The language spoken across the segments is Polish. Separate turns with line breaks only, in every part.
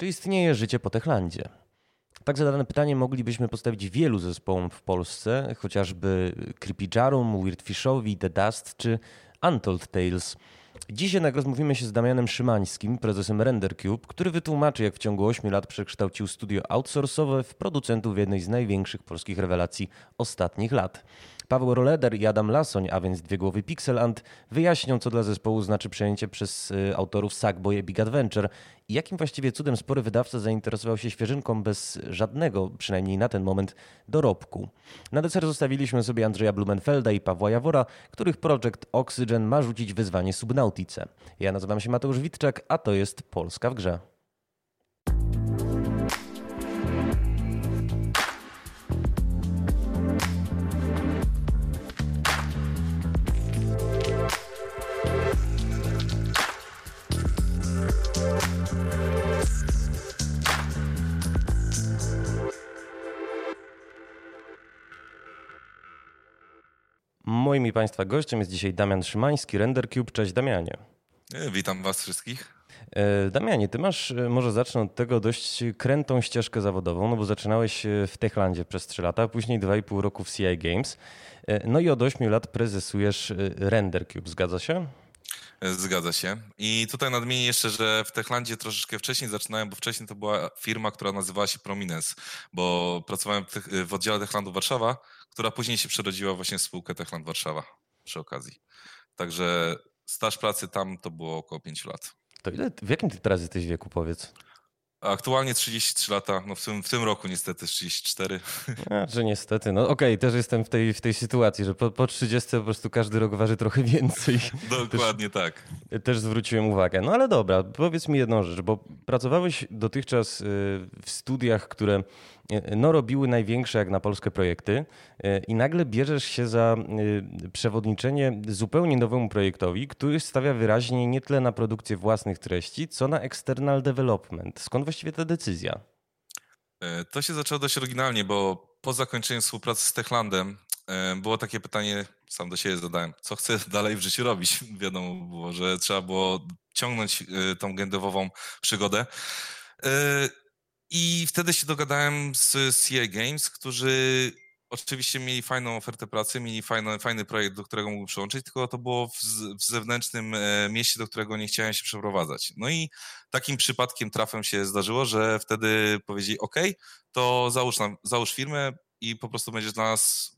Czy istnieje życie po Techlandzie? Tak zadane pytanie moglibyśmy postawić wielu zespołom w Polsce, chociażby Creepy Jarum, Weird Fishowi, The Dust czy Untold Tales. Dziś jednak rozmówimy się z Damianem Szymańskim, prezesem RenderCube, który wytłumaczy, jak w ciągu 8 lat przekształcił studio outsourcowe w producentów jednej z największych polskich rewelacji ostatnich lat. Paweł Roleder i Adam Lasoń, a więc dwie głowy Pixeland, wyjaśnią, co dla zespołu znaczy przejęcie przez y, autorów Sackboy Big Adventure i jakim właściwie cudem spory wydawca zainteresował się świeżynką bez żadnego, przynajmniej na ten moment, dorobku. Na deser zostawiliśmy sobie Andrzeja Blumenfelda i Pawła Jawora, których projekt Oxygen ma rzucić wyzwanie Subnautice. Ja nazywam się Mateusz Witczak, a to jest Polska w grze. Moim i Państwa gościem jest dzisiaj Damian Szymański, RenderCube. Cześć Damianie.
E, witam Was wszystkich.
E, Damianie, ty masz, e, może zacznę od tego, dość krętą ścieżkę zawodową, no bo zaczynałeś w Techlandzie przez 3 lata, później 2,5 roku w CI Games, no i od 8 lat prezesujesz RenderCube, zgadza się?
Zgadza się. I tutaj nadmienię jeszcze, że w Techlandzie troszeczkę wcześniej zaczynałem, bo wcześniej to była firma, która nazywała się Prominence, bo pracowałem w, oddziale Techlandu Warszawa, która później się przerodziła właśnie w spółkę Techland Warszawa przy okazji. Także staż pracy tam to było około 5 lat.
To ile, w jakim ty teraz jesteś wieku, powiedz?
Aktualnie 33 lata, no w tym, w tym roku niestety 34.
A, że niestety, no okej, okay, też jestem w tej, w tej sytuacji, że po, po 30 po prostu każdy rok waży trochę więcej.
Dokładnie
też,
tak.
Też zwróciłem uwagę. No ale dobra, powiedz mi jedną rzecz, bo pracowałeś dotychczas y, w studiach, które no, robiły największe jak na Polskę projekty y, i nagle bierzesz się za przewodniczenie zupełnie nowemu projektowi, który stawia wyraźnie nie tyle na produkcję własnych treści, co na external development. Skąd właściwie ta decyzja?
E, to się zaczęło dość oryginalnie, bo po zakończeniu współpracy z Techlandem e, było takie pytanie, sam do siebie zadałem, co chcę dalej w życiu robić. Wiadomo było, że trzeba było ciągnąć e, tą gendewową przygodę. I wtedy się dogadałem z CA Games, którzy oczywiście mieli fajną ofertę pracy, mieli fajny, fajny projekt, do którego mógłbym przyłączyć, tylko to było w, w, zewnętrznym e, mieście, do którego nie chciałem się przeprowadzać. No i takim przypadkiem trafem się zdarzyło, że wtedy powiedzieli, OK, to załóż, nam, załóż firmę i po prostu będziesz dla nas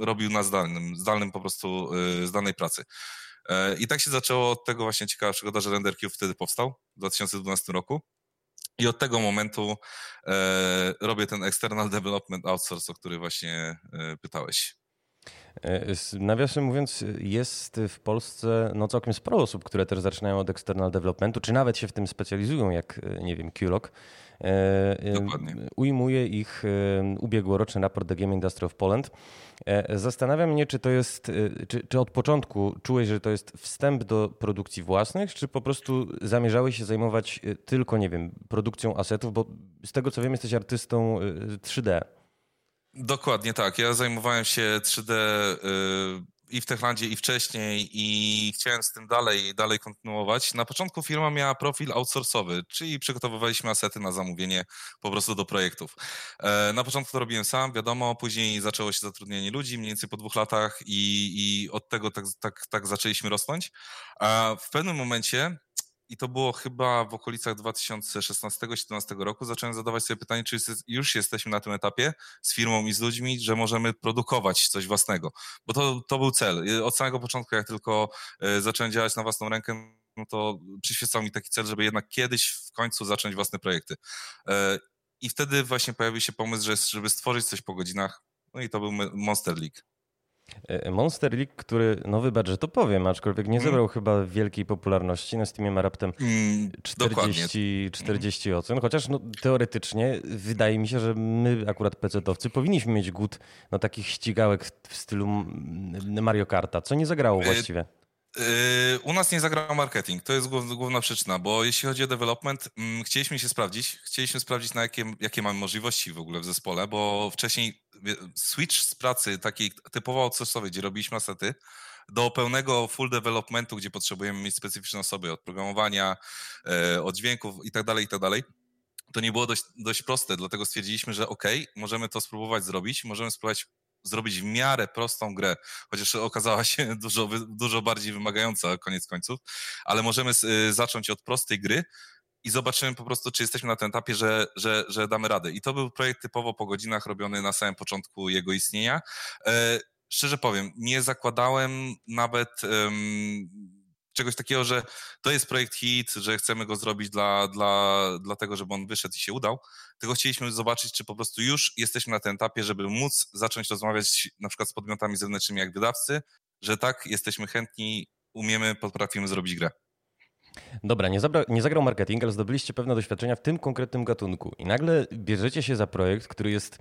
robił na zdalnym, zdalnym po prostu, e, zdalnej pracy. E, I tak się zaczęło od tego właśnie ciekawa przygoda, że RenderCube wtedy powstał w 2012 roku. I od tego momentu e, robię ten external development outsource, o który właśnie e, pytałeś.
E, nawiasem mówiąc, jest w Polsce no, całkiem sporo osób, które też zaczynają od external developmentu, czy nawet się w tym specjalizują, jak nie wiem, QLOG.
E, Dokładnie.
Ujmuje ich ubiegłoroczny raport The Game Industry of Poland. E, zastanawiam mnie, czy to jest, e, czy, czy od początku czułeś, że to jest wstęp do produkcji własnych, czy po prostu zamierzałeś się zajmować tylko, nie wiem, produkcją asetów, bo z tego co wiem, jesteś artystą 3D.
Dokładnie tak. Ja zajmowałem się 3D i w Techlandzie, i wcześniej, i chciałem z tym dalej, dalej kontynuować. Na początku firma miała profil outsourcowy, czyli przygotowywaliśmy asety na zamówienie po prostu do projektów. E, na początku to robiłem sam, wiadomo, później zaczęło się zatrudnienie ludzi, mniej więcej po dwóch latach, i, i od tego tak, tak, tak zaczęliśmy rosnąć. A w pewnym momencie i to było chyba w okolicach 2016-2017 roku, zacząłem zadawać sobie pytanie, czy już jesteśmy na tym etapie z firmą i z ludźmi, że możemy produkować coś własnego. Bo to, to był cel. Od samego początku, jak tylko e, zacząłem działać na własną rękę, no to przyświecał mi taki cel, żeby jednak kiedyś w końcu zacząć własne projekty. E, I wtedy właśnie pojawił się pomysł, że, żeby stworzyć coś po godzinach. No i to był Monster League.
E, Monster League, który, no wybacz, że to powiem, aczkolwiek nie mhm. zebrał mm. chyba wielkiej popularności. Na Steamie ma raptem 40, mm, 40 ocen, chociaż no, teoretycznie wydaje mi się, że my akurat PC-towcy powinniśmy mieć głód no, takich ścigałek w stylu Mario Karta. Co nie zagrało e, właściwie?
Yy, u nas nie zagrał marketing, to jest główna przyczyna, bo jeśli chodzi o development, mm, chcieliśmy się sprawdzić, chcieliśmy sprawdzić na jakie, jakie mamy możliwości w ogóle w zespole, bo wcześniej switch z pracy takiej typowo outsourcowej, gdzie robiliśmy asety, do pełnego full developmentu, gdzie potrzebujemy mieć specyficzne osoby od programowania, e, od dźwięków i tak dalej, i tak to nie było dość, dość proste, dlatego stwierdziliśmy, że ok, możemy to spróbować zrobić, możemy spróbować zrobić w miarę prostą grę, chociaż okazała się dużo, dużo bardziej wymagająca koniec końców, ale możemy y, zacząć od prostej gry i zobaczymy po prostu, czy jesteśmy na tym etapie, że, że, że damy radę. I to był projekt typowo po godzinach robiony na samym początku jego istnienia. E, szczerze powiem, nie zakładałem nawet czegoś takiego, że to jest projekt hit, że chcemy go zrobić dla, dla, dla tego, żeby on wyszedł i się udał, tylko chcieliśmy zobaczyć, czy po prostu już jesteśmy na tym etapie, żeby móc zacząć rozmawiać na przykład z podmiotami zewnętrznymi jak wydawcy, że tak, jesteśmy chętni, umiemy, potrafimy zrobić grę.
Dobra, nie, zabra, nie zagrał marketing, ale zdobyliście pewne doświadczenia w tym konkretnym gatunku. I nagle bierzecie się za projekt, który jest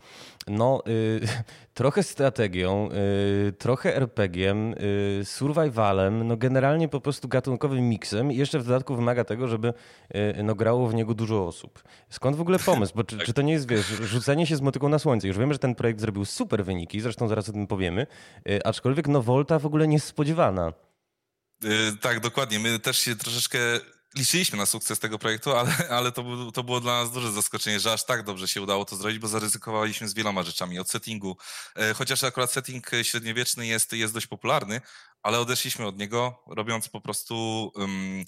no, y, trochę strategią, y, trochę RPG-iem, y, survivalem, no generalnie po prostu gatunkowym miksem i jeszcze w dodatku wymaga tego, żeby y, no, grało w niego dużo osób. Skąd w ogóle pomysł? Bo czy, czy to nie jest, wiesz, rzucenie się z motyką na słońce? Już wiemy, że ten projekt zrobił super wyniki, zresztą zaraz o tym powiemy, y, aczkolwiek no Volta w ogóle niespodziewana.
Y, tak, dokładnie. My też się troszeczkę liczyliśmy na sukces tego projektu, ale, ale to, to było dla nas duże zaskoczenie, że aż tak dobrze się udało to zrobić, bo zaryzykowaliśmy z wieloma rzeczami. Od settingu, e, chociaż akurat setting średniowieczny jest, jest dość popularny, ale odeszliśmy od niego, robiąc po prostu um,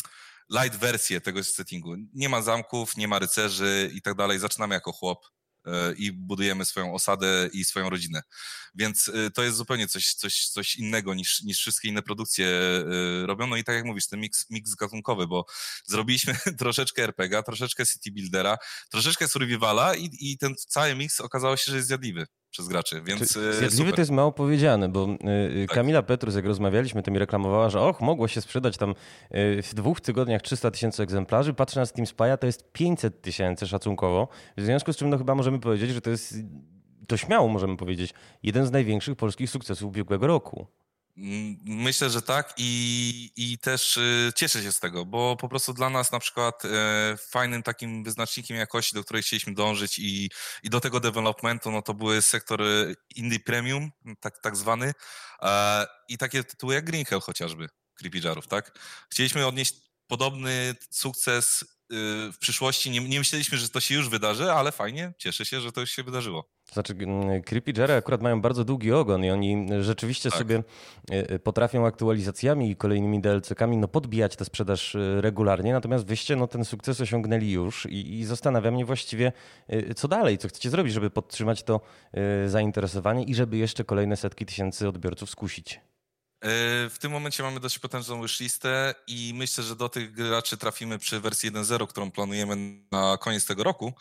light wersję tego settingu. Nie ma zamków, nie ma rycerzy i tak dalej. Zaczynamy jako chłop E, i budujemy swoją osadę i swoją rodzinę. Więc e, to jest zupełnie coś, coś, coś innego niż, niż wszystkie inne produkcje e, robią. No i tak jak mówisz, ten mix, mix gatunkowy, bo zrobiliśmy troszeczkę RPG, troszeczkę City Buildera, troszeczkę Survivala i, i ten cały mix okazało się, że jest zjadliwy przez graczy, więc
Zjadliwy super. to jest mało powiedziane, bo tak. Kamila Petrus, jak rozmawialiśmy, to mi reklamowała, że och, mogło się sprzedać tam w dwóch tygodniach 300 tysięcy egzemplarzy. Patrzę na Steam Spy'a, to jest 500 tysięcy szacunkowo, w związku z czym no chyba możemy powiedzieć, że to jest, to śmiało możemy powiedzieć, jeden z największych polskich sukcesów ubiegłego roku.
Mm, myślę, że tak i, i też y, cieszę się z tego, bo po prostu dla nas na przykład e, fajnym takim wyznacznikiem jakości, do której chcieliśmy dążyć i, i do tego developmentu, no to były sektor indie premium, tak, tak zwany e, i takie tytuły jak Green Hell chociażby, Creepy Jarów, tak? Chcieliśmy odnieść podobny sukces Y, w przyszłości nie, nie, myśleliśmy, że to się już wydarzy, ale fajnie, cieszę się, że to już się wydarzyło.
Znaczy, Creepy Jerry akurat mają bardzo długi ogon i oni rzeczywiście tak. sobie y, y, potrafią aktualizacjami i kolejnymi DLC-kami no, podbijać tę sprzedaż regularnie, natomiast wyście no, ten sukces osiągnęli już i, i zastanawia mnie właściwie, co dalej, co chcecie zrobić, żeby podtrzymać to zainteresowanie i żeby jeszcze kolejne setki tysięcy odbiorców skusić.
E, w tym momencie mamy dość potężną listę i myślę, że do tych graczy trafimy przy wersji 1.0, którą planujemy na koniec tego roku.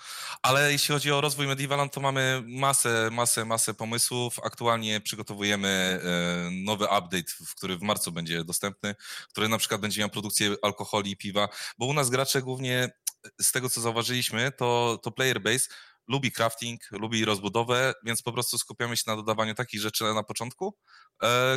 Ale jeśli chodzi o rozwój Medievaland, to mamy masę, masę, masę pomysłów. Aktualnie przygotowujemy e, nowy update, który w marcu będzie dostępny, który na przykład będzie miał produkcję alkoholi i piwa, bo u nas gracze głównie z tego, co zauważyliśmy, to, to player base lubi crafting, lubi rozbudowę, więc po prostu skupiamy się na dodawaniu takich rzeczy na początku,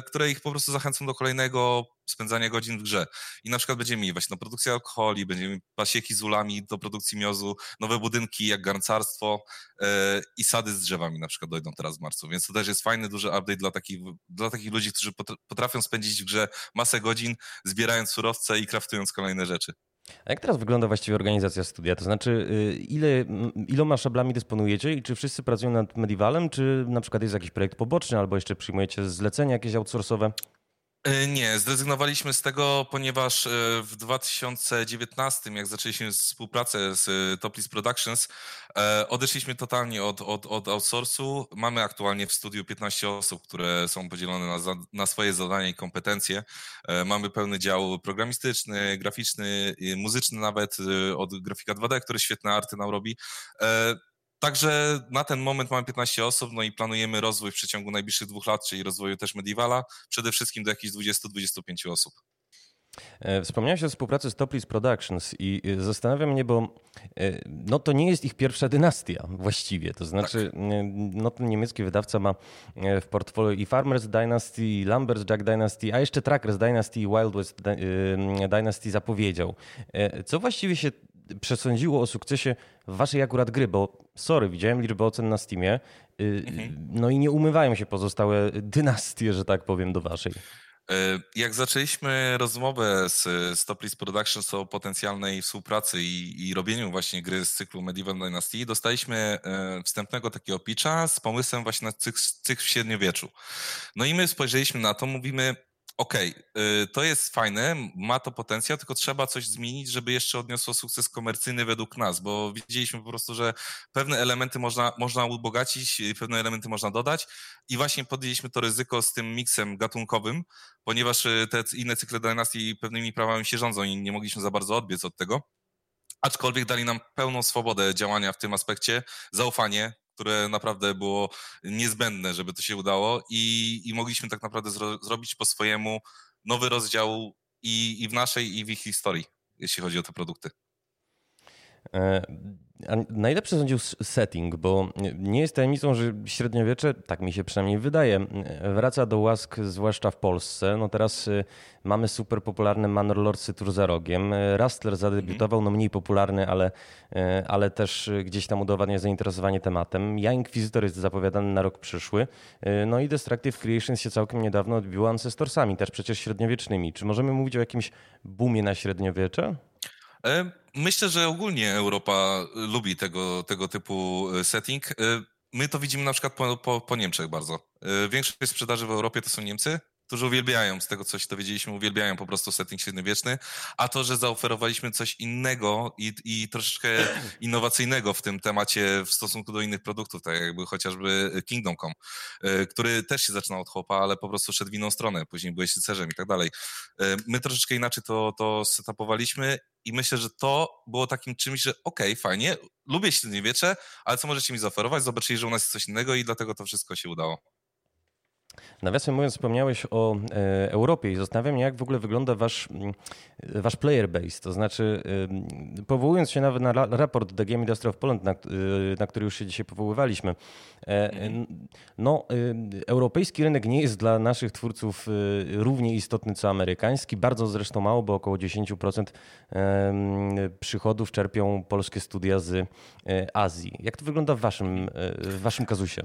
które ich po prostu zachęcą do kolejnego spędzania godzin w grze. I na przykład będziemy mieć właśnie no, produkcję alkoholi, będziemy mieć pasieki z ulami do produkcji miozu, nowe budynki jak garncarstwo e, i sady z drzewami na przykład dojdą teraz w marcu, więc to też jest fajny, duży update dla takich, dla takich ludzi, którzy potrafią spędzić w grze masę godzin, zbierając surowce i craftując kolejne rzeczy.
A jak teraz wygląda właściwie organizacja studia? To znaczy, y, ile, iloma szablami dysponujecie i czy wszyscy pracują nad Medivalem, czy na przykład jest jakiś projekt poboczny, albo jeszcze przyjmujecie zlecenia jakieś outsourcowe?
E, nie, zrezygnowaliśmy z tego, ponieważ e, w 2019, jak zaczęliśmy współpracę z e, Toplis Productions, odeszliśmy totalnie od, od, od outsourcu. Mamy aktualnie w studiu 15 osób, które są podzielone na, na swoje zadania i kompetencje. Mamy pełny dział programistyczny, graficzny, muzyczny nawet, od grafika 2D, który świetne arty nam robi. Także na ten moment mamy 15 osób, no i planujemy rozwój w przeciągu najbliższych dwóch lat, czyli rozwoju też Medievala, przede wszystkim do jakichś 20-25 osób.
E, wspomniałeś o współpracy z Toplis Productions i e, zastanawia mnie, bo e, no to nie jest ich pierwsza dynastia właściwie. To znaczy, tak. no ten niemiecki wydawca ma w portfolio i Farmers Dynasty, i Lamberjack Dynasty, a jeszcze Trackers Dynasty i Wild West Dynasty zapowiedział. Co właściwie się przesądziło o sukcesie waszej akurat gry, bo sorry, widziałem liczbę ocen na Steamie, y, mhm. no i nie umywają się pozostałe dynastie, że tak powiem, do waszej.
E, jak zaczęliśmy rozmowę z Stoplis Productions o potencjalnej współpracy i, i, robieniu właśnie gry z cyklu Medieval Dynasty, dostaliśmy e, wstępnego takiego pitcha z pomysłem właśnie na cykl, cykl w średniowieczu. No i my spojrzeliśmy na to, mówimy, okej, okay, to jest fajne, ma to potencjał, tylko trzeba coś zmienić, żeby jeszcze odniosło sukces komercyjny według nas, bo widzieliśmy po prostu, że pewne elementy można, można ubogacić, pewne elementy można dodać i właśnie podjęliśmy to ryzyko z tym miksem gatunkowym, ponieważ y, te inne cykle dynastii pewnymi prawami się rządzą i nie mogliśmy za bardzo odbiec od tego. Aczkolwiek dali nam pełną swobodę działania w tym aspekcie, zaufanie, które naprawdę było niezbędne, żeby to się udało i, i mogliśmy tak naprawdę zro, zrobić po swojemu nowy rozdział i, i w naszej, i w ich historii, jeśli chodzi o te produkty.
E, najlepszy sądził setting, bo nie jest tajemnicą, że średniowiecze, tak mi się przynajmniej wydaje, wraca do łask, zwłaszcza w Polsce. No teraz y, mamy super popularny Manor Tur za rogiem. Rustler zadebiutował, no mniej popularny, ale, y, ale też gdzieś tam udowadnia zainteresowanie tematem. Ja Inquisitor jest zapowiadany na rok przyszły. Y, no i Destructive Creations się całkiem niedawno odbiło Ancestorsami, też przecież średniowiecznymi. Czy możemy mówić o jakimś boomie na średniowiecze?
E, myślę, że ogólnie Europa lubi tego, tego typu e, setting. E, my to widzimy na przykład po, po, po Niemczech bardzo. Większość sprzedaży w Europie to są Niemcy, którzy uwielbiają, z tego co się dowiedzieliśmy, uwielbiają po prostu setting średniowieczny, a to, że zaoferowaliśmy coś innego i, i troszeczkę innowacyjnego w tym temacie w stosunku do innych produktów, tak jakby chociażby Kingdom Come, który też się zaczynał od chłopa, ale po prostu szedł w inną stronę, później byłeś rycerzem i tak dalej. My troszeczkę inaczej to, to setupowaliśmy i myślę, że to było takim czymś, że okej, okay, fajnie, lubię średniowiecze, ale co możecie mi zaoferować? Zobaczyli, że u nas jest coś innego i dlatego to wszystko się udało.
Nawiasem mówiąc, wspomniałeś o e, Europie i zastanawiam się, jak w ogóle wygląda wasz, mm, wasz player base. To znaczy, e, powołując się nawet na ra raport The Game Industry of Poland, na, e, na, który już się dzisiaj powoływaliśmy, e, mhm. no, e, europejski rynek nie jest dla naszych twórców e, równie istotny co amerykański. Bardzo zresztą mało, bo około 10% przychodów czerpią polskie studia z Azji. Jak to wygląda w waszym, w waszym kazusie?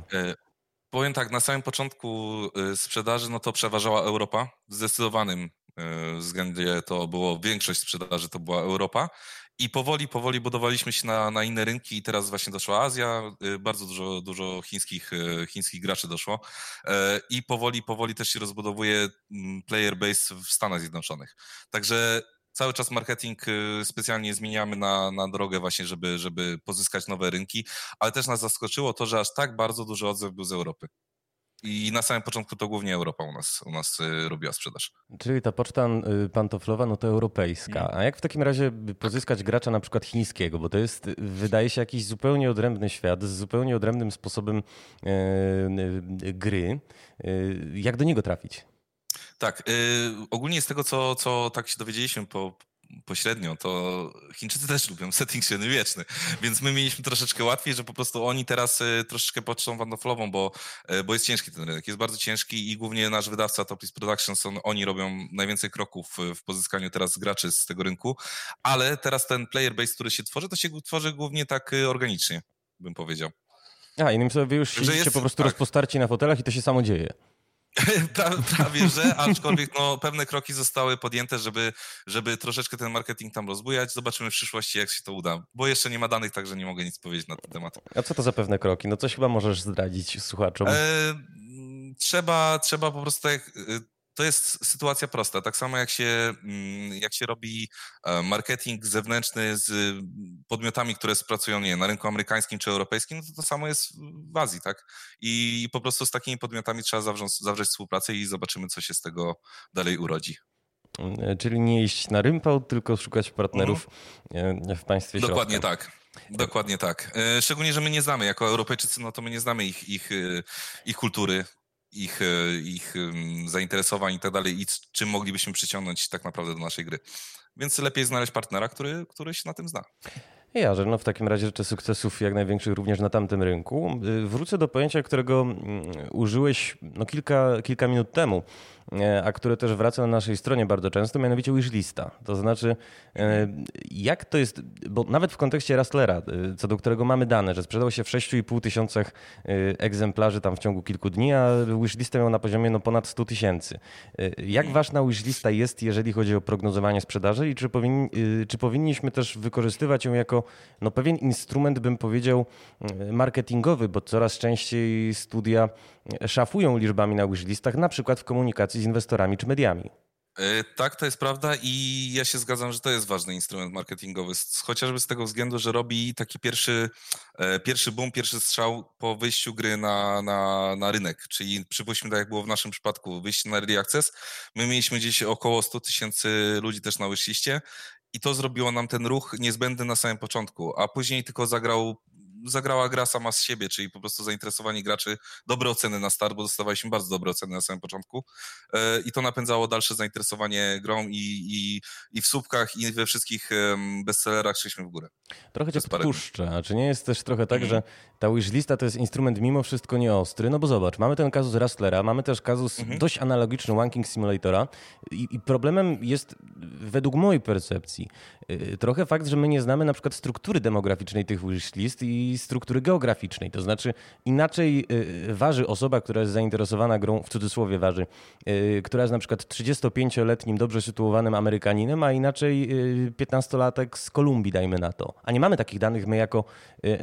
Powiem tak, na samym początku y, sprzedaży no to przeważała Europa. W zdecydowanym y, względzie to było większość sprzedaży to była Europa. I powoli, powoli budowaliśmy się na, na inne rynki i teraz właśnie doszła Azja, y, bardzo dużo, dużo chińskich, chińskich graczy doszło i powoli, powoli też się rozbudowuje mm, player base w Stanach Zjednoczonych. Także cały czas marketing y, specjalnie zmieniamy na, na drogę właśnie, żeby, żeby pozyskać nowe rynki, ale też nas zaskoczyło to, że aż tak bardzo duży odzew był z Europy. I na samym początku to głównie Europa u nas, u nas y, robiła sprzedaż.
Czyli ta poczta y, pantoflowa, no to europejska. Mm. A jak w takim razie pozyskać gracza na przykład chińskiego? Bo to jest, wydaje się, jakiś zupełnie odrębny świat z zupełnie odrębnym sposobem gry. Jak do niego trafić?
Tak, yy, ogólnie z tego, co, co tak się dowiedzieliśmy po, pośrednio, to Chińczycy też lubią setting średniowieczny, więc my mieliśmy troszeczkę łatwiej, że po prostu oni teraz y, troszeczkę pocztą pantoflową, bo, y, bo jest ciężki ten rynek, jest bardzo ciężki i głównie nasz wydawca Toplis Productions, on, oni robią najwięcej kroków w pozyskaniu teraz graczy z tego rynku, ale teraz ten player base, który się tworzy, to się tworzy głównie tak y, organicznie, bym powiedział.
A, innym słowy, wy już siedzicie jest, po prostu tak. rozpostarci na fotelach i to się samo dzieje.
Prawie, że, aczkolwiek no, pewne kroki zostały podjęte, żeby, żeby troszeczkę ten marketing tam rozbujać. Zobaczymy w przyszłości, jak się to uda, bo jeszcze nie ma danych, także nie mogę nic powiedzieć na ten temat.
A co to za pewne kroki? No coś chyba możesz zdradzić słuchaczom. E,
trzeba, trzeba po prostu tak, to jest sytuacja prosta. Tak samo jak się, mm, jak się robi e, marketing zewnętrzny z podmiotami, które pracują nie, na rynku amerykańskim czy europejskim, no to to samo jest w Azji, tak? I po prostu z takimi podmiotami trzeba zawrzeć, zawrzeć współpracę i zobaczymy, co się z tego dalej urodzi.
E, czyli nie iść na rympał, tylko szukać partnerów mhm. w państwie
Dokładnie środka. tak. Dokładnie tak. Szczególnie, że my nie znamy, jako Europejczycy, no to my nie znamy ich, ich, ich kultury, ich, e, ich zainteresowań i tak dalej i czym moglibyśmy przyciągnąć tak naprawdę do naszej gry. Więc lepiej znaleźć partnera, który, który się na tym zna.
Ja, że no w takim razie życzę sukcesów jak największych również na tamtym rynku. Y, wrócę do pojęcia, którego mm, użyłeś no kilka, kilka minut temu, a które też wraca na naszej stronie bardzo często, mianowicie wishlista. To znaczy, e, jak to jest, bo nawet w kontekście Rustlera, y, co do którego mamy dane, że sprzedał się w 6,5 tysiącach egzemplarzy tam w ciągu kilku dni, a wishlista miał na poziomie no ponad 100 tysięcy. Jak ważna wishlista jest, jeżeli chodzi o prognozowanie sprzedaży i czy, czy powinniśmy też wykorzystywać ją jako no, pewien instrument, bym powiedział, marketingowy, bo coraz częściej studia szafują liczbami na wishlistach, na przykład w komunikacji z inwestorami czy mediami.
E, tak, to jest prawda i ja się zgadzam, że to jest ważny instrument marketingowy, chociażby z tego względu, że robi taki pierwszy, e, pierwszy boom, pierwszy strzał po wyjściu gry na, na, na rynek, czyli przypuśćmy tak jak było w naszym przypadku, wyjście na Early Access, my mieliśmy gdzieś około 100 tysięcy ludzi też na wishliście i to zrobiło nam ten ruch niezbędny na samym początku, a później tylko zagrał zagrała gra sama z siebie, czyli po prostu zainteresowani graczy, dobre oceny na start, bo dostawaliśmy bardzo dobre oceny na samym początku e, i to napędzało dalsze zainteresowanie grą i, i, i w słupkach i we wszystkich bestsellerach szliśmy w górę.
Trochę cię podpuszczę, a czy nie jest też trochę tak, mm. że ta wishlista to jest instrument mimo wszystko nieostry? No bo zobacz, mamy ten kazus Rustlera, mamy też kazus -hmm. dość analogiczny Wanking Simulatora i, i problemem jest według mojej percepcji y, trochę fakt, że my nie znamy na przykład struktury demograficznej tych wishlist i struktury geograficznej. To znaczy inaczej y, waży osoba, która jest zainteresowana grą, w cudzysłowie waży, y, która jest na przykład 35-letnim, dobrze sytuowanym Amerykaninem, a inaczej 15-latek y, z Kolumbii, dajmy na to. A nie mamy takich danych my jako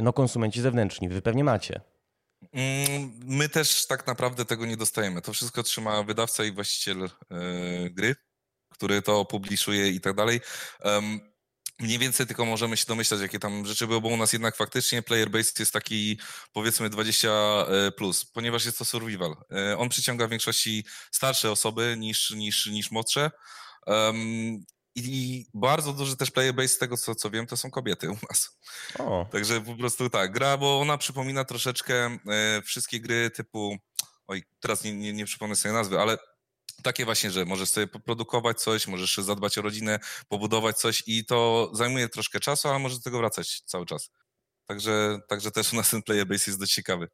no, konsumenci zewnętrzni. Wy pewnie macie.
Mm, my też tak naprawdę tego nie dostajemy. To wszystko trzyma wydawca i właściciel gry, który to publiczuje i tak dalej. Mniej więcej tylko możemy się domyślać, jakie tam rzeczy były, bo u nas jednak faktycznie player base jest taki powiedzmy 20 e, plus, ponieważ jest to survival. E, on przyciąga w większości starsze osoby niż, niż, niż młodsze. Um, i bardzo duży też player base z tego, co, co wiem, to są kobiety u nas. O. Także po prostu tak, gra, bo ona przypomina troszeczkę e, wszystkie gry typu, oj, teraz nie, nie, nie przypomnę sobie nazwy, ale takie właśnie, że możesz sobie poprodukować coś, możesz zadbać o rodzinę, pobudować coś i to zajmuje troszkę czasu, ale możesz do tego wracać cały czas. Także, także też u nas ten player base jest dość ciekawy.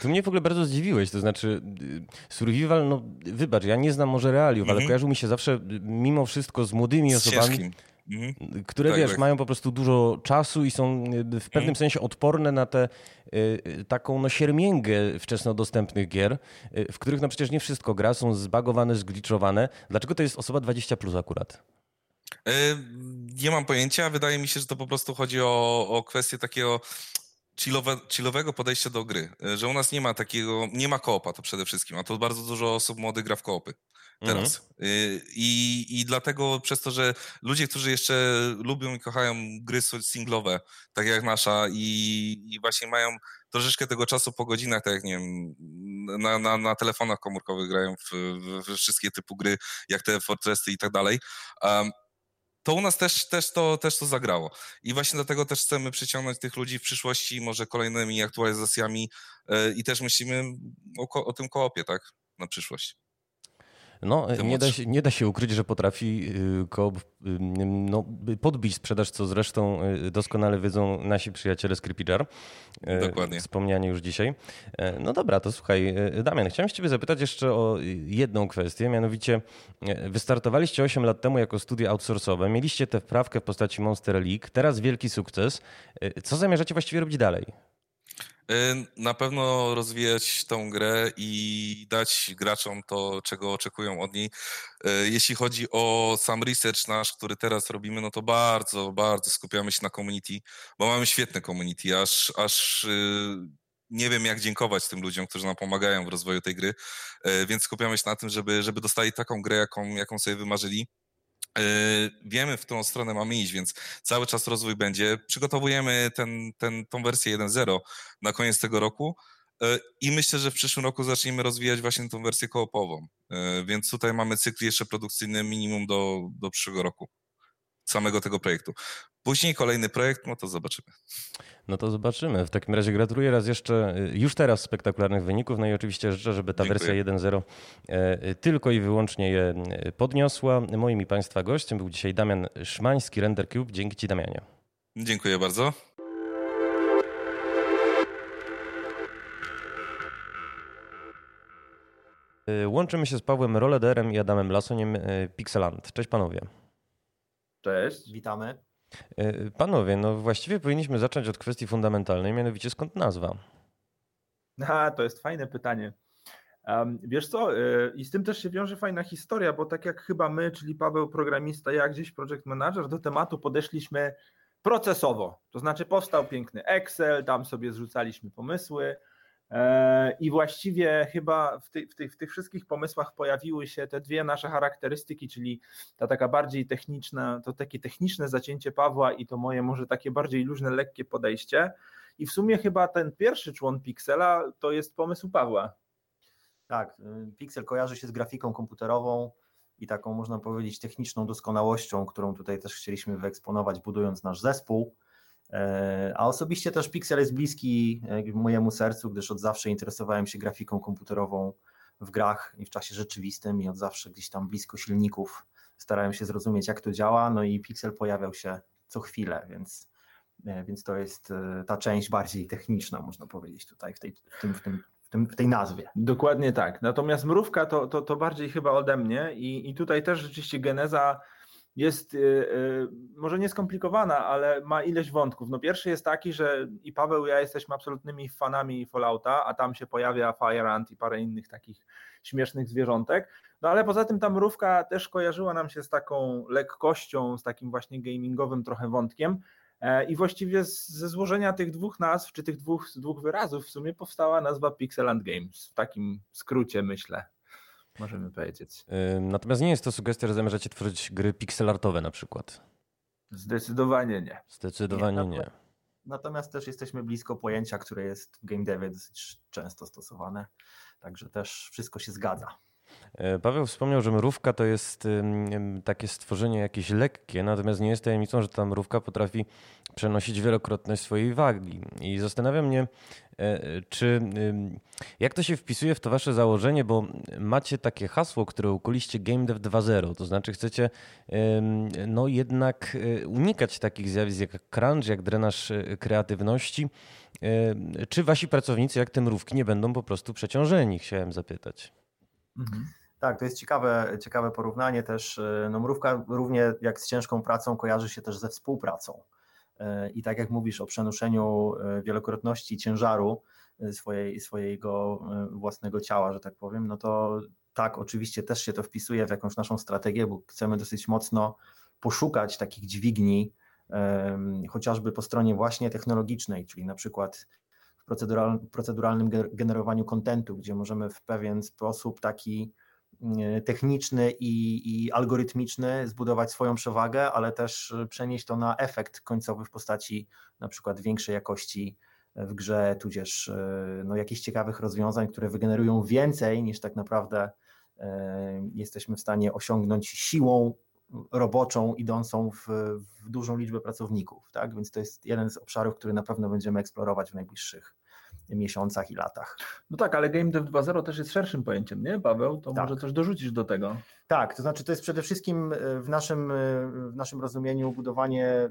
Tu mnie w ogóle bardzo zdziwiłeś, to znaczy y, survival, no wybacz, ja nie znam może realiów, mm -hmm. ale mhm. kojarzył mi się zawsze mimo wszystko z młodymi z osobami. Ciężkim. Mhm. które tak, wiesz, tak. mają po prostu dużo czasu i są y, w pewnym mhm. sensie odporne na tę y, taką no, siermięgę wczesno dostępnych gier, y, w których no przecież nie wszystko gra, są zbagowane, zgliczowane. Dlaczego to jest osoba 20 plus akurat?
Nie mam pojęcia. Wydaje mi się, że to po prostu chodzi o, o kwestię takiego chillowe, chillowego podejścia do gry. Że u nas nie ma takiego, nie ma koopa to przede wszystkim, a to bardzo dużo osób młodych gra w koopy teraz. Mhm. I, I dlatego przez to, że ludzie, którzy jeszcze lubią i kochają gry singlowe, tak jak nasza, i, i właśnie mają troszeczkę tego czasu po godzinach, tak jak nie wiem, na, na, na telefonach komórkowych grają w, w wszystkie typu gry, jak te Fortressy i tak dalej. Um, to u nas też, też, to, też to zagrało. I właśnie dlatego też chcemy przyciągnąć tych ludzi w przyszłości, może kolejnymi aktualizacjami yy, i też myślimy o, o tym koopie, tak, na przyszłość.
No, nie da, się, nie da się ukryć, że potrafi y, Coop y, no, podbić sprzedaż, co zresztą y, doskonale wiedzą nasi przyjaciele z Creepyjar.
Dokładnie.
Wspomniani już dzisiaj. No dobra, to słuchaj, Damian, chciałem ciebie zapytać jeszcze o jedną kwestię, mianowicie wystartowaliście 8 lat temu jako studia outsourcowe, mieliście tę wprawkę w postaci Monster League, teraz wielki sukces. Co zamierzacie właściwie robić dalej?
Y, na pewno rozwijać tą grę i dać graczom to, czego oczekują od niej. Y, jeśli chodzi o sam research nasz, który teraz robimy, no to bardzo, bardzo skupiamy się na community, bo mamy świetne community, aż, aż y, nie wiem, jak dziękować tym ludziom, którzy nam pomagają w rozwoju tej gry, więc skupiamy się na tym, żeby, żeby dostali taką grę, jaką, jaką sobie wymarzyli. Yy, wiemy, w którą stronę mamy iść, więc cały czas rozwój będzie. Przygotowujemy ten, ten, tą wersję 1.0 na koniec tego roku yy, i myślę, że w przyszłym roku zaczniemy rozwijać właśnie tą wersję koopową. Yy, więc tutaj mamy cykl jeszcze produkcyjny minimum do, do przyszłego roku samego tego projektu. Później kolejny projekt, no to zobaczymy.
No to zobaczymy. W takim razie gratuluję raz jeszcze y, już teraz spektakularnych wyników. No i oczywiście życzę, żeby ta Dziękuję. wersja 1.0 e, tylko i wyłącznie je e, podniosła. Moim i Państwa gościem był dzisiaj Damian Szmański, Render Cube. Dzięki Ci, Damianie.
Dziękuję bardzo.
Y, łączymy się z Pawłem Rolederem i Adamem Lasoniem y, Pixeland. Cześć panowie.
Cześć.
Witamy.
Y, panowie, no właściwie powinniśmy zacząć od kwestii fundamentalnej, mianowicie skąd nazwa?
A, to jest fajne pytanie. Um, wiesz co, i z tym też się wiąże fajna historia, bo tak jak chyba my, czyli Paweł programista, ja gdzieś project manager, do tematu podeszliśmy procesowo. To znaczy powstał piękny Excel, tam sobie zrzucaliśmy pomysły, E, I właściwie chyba w, ty, w, tych, w, tych, wszystkich pomysłach pojawiły się te dwie nasze charakterystyki, czyli ta taka bardziej techniczna, to takie techniczne zacięcie Pawła i to moje może takie bardziej luźne, lekkie podejście. I w sumie chyba ten pierwszy człon Pixela to jest pomysł Pawła.
Tak, y, Pixel kojarzy się z grafiką komputerową i taką można powiedzieć techniczną doskonałością, którą tutaj też chcieliśmy wyeksponować, budując nasz zespół. E, a osobiście też Pixel jest bliski e, mojemu sercu, gdyż od zawsze interesowałem się grafiką komputerową w grach i w czasie rzeczywistym i od zawsze gdzieś tam blisko silników starałem się zrozumieć, jak to działa. No i Pixel pojawiał się co chwilę, więc, e, więc to jest ta część bardziej techniczna, można powiedzieć, tutaj w tej, w tym, w tym, w tej nazwie.
Dokładnie tak. Natomiast mrówka to, to, to bardziej chyba ode mnie i, i tutaj też rzeczywiście geneza jest y, y, może nieskomplikowana, ale ma ileś wątków. No pierwszy jest taki, że i Paweł i ja jesteśmy absolutnymi fanami Fallouta, a tam się pojawia Fire Ant i parę innych takich śmiesznych zwierzątek. No ale poza tym ta mrówka też kojarzyła nam się z taką lekkością, z takim właśnie gamingowym trochę wątkiem. E, I właściwie ze złożenia tych dwóch nazw, czy tych dwóch, dwóch wyrazów w sumie powstała nazwa Pixel and Games. W takim skrócie myślę możemy powiedzieć.
Natomiast nie jest to sugestia, że zamierzacie tworzyć gry pixelartowe na przykład.
Zdecydowanie nie.
Zdecydowanie nie.
nie. Natomiast też jesteśmy blisko pojęcia, które jest w game devie dosyć często stosowane, także też wszystko się zgadza.
E, Paweł wspomniał, że mrówka to jest takie stworzenie jakieś lekkie, natomiast nie jest tajemnicą, że ta mrówka potrafi przenosić wielokrotność swojej wagi. I zastanawiam mnie, e, czy jak to się wpisuje w to wasze założenie, bo macie takie hasło, które ukuliście Game Dev 2.0, to znaczy chcecie no jednak e, unikać takich zjawisk jak crunch, jak drenaż kreatywności. Czy wasi pracownicy, jak te mrówki, nie będą po prostu przeciążeni? Chciałem zapytać.
Mhm. Tak, to jest ciekawe, ciekawe porównanie też. E, no mrówka równie jak z ciężką pracą kojarzy się też ze współpracą. E, I tak jak mówisz o przenoszeniu e, wielokrotności ciężaru swojej, swojego własnego ciała, że tak powiem, no to tak, oczywiście też się to wpisuje w jakąś naszą strategię, bo chcemy dosyć mocno poszukać takich dźwigni, chociażby po stronie właśnie technologicznej, czyli na przykład w proceduralnym generowaniu kontentu, gdzie możemy w pewien sposób taki mm, techniczny i, i, algorytmiczny zbudować swoją przewagę, ale też przenieść to na efekt końcowy w postaci na przykład większej jakości w grze, tudzież e, no, jakichś ciekawych rozwiązań, które wygenerują więcej niż tak naprawdę e, jesteśmy w stanie osiągnąć siłą roboczą idącą w, w, dużą liczbę pracowników. Tak? Więc to jest jeden z obszarów, który na pewno będziemy eksplorować w najbliższych miesiącach i latach.
No tak, ale Game Dev 2.0 też jest szerszym pojęciem, nie Paweł? To tak. może też dorzucisz do tego.
Tak, to znaczy to jest przede wszystkim e, w naszym, e, w naszym rozumieniu budowanie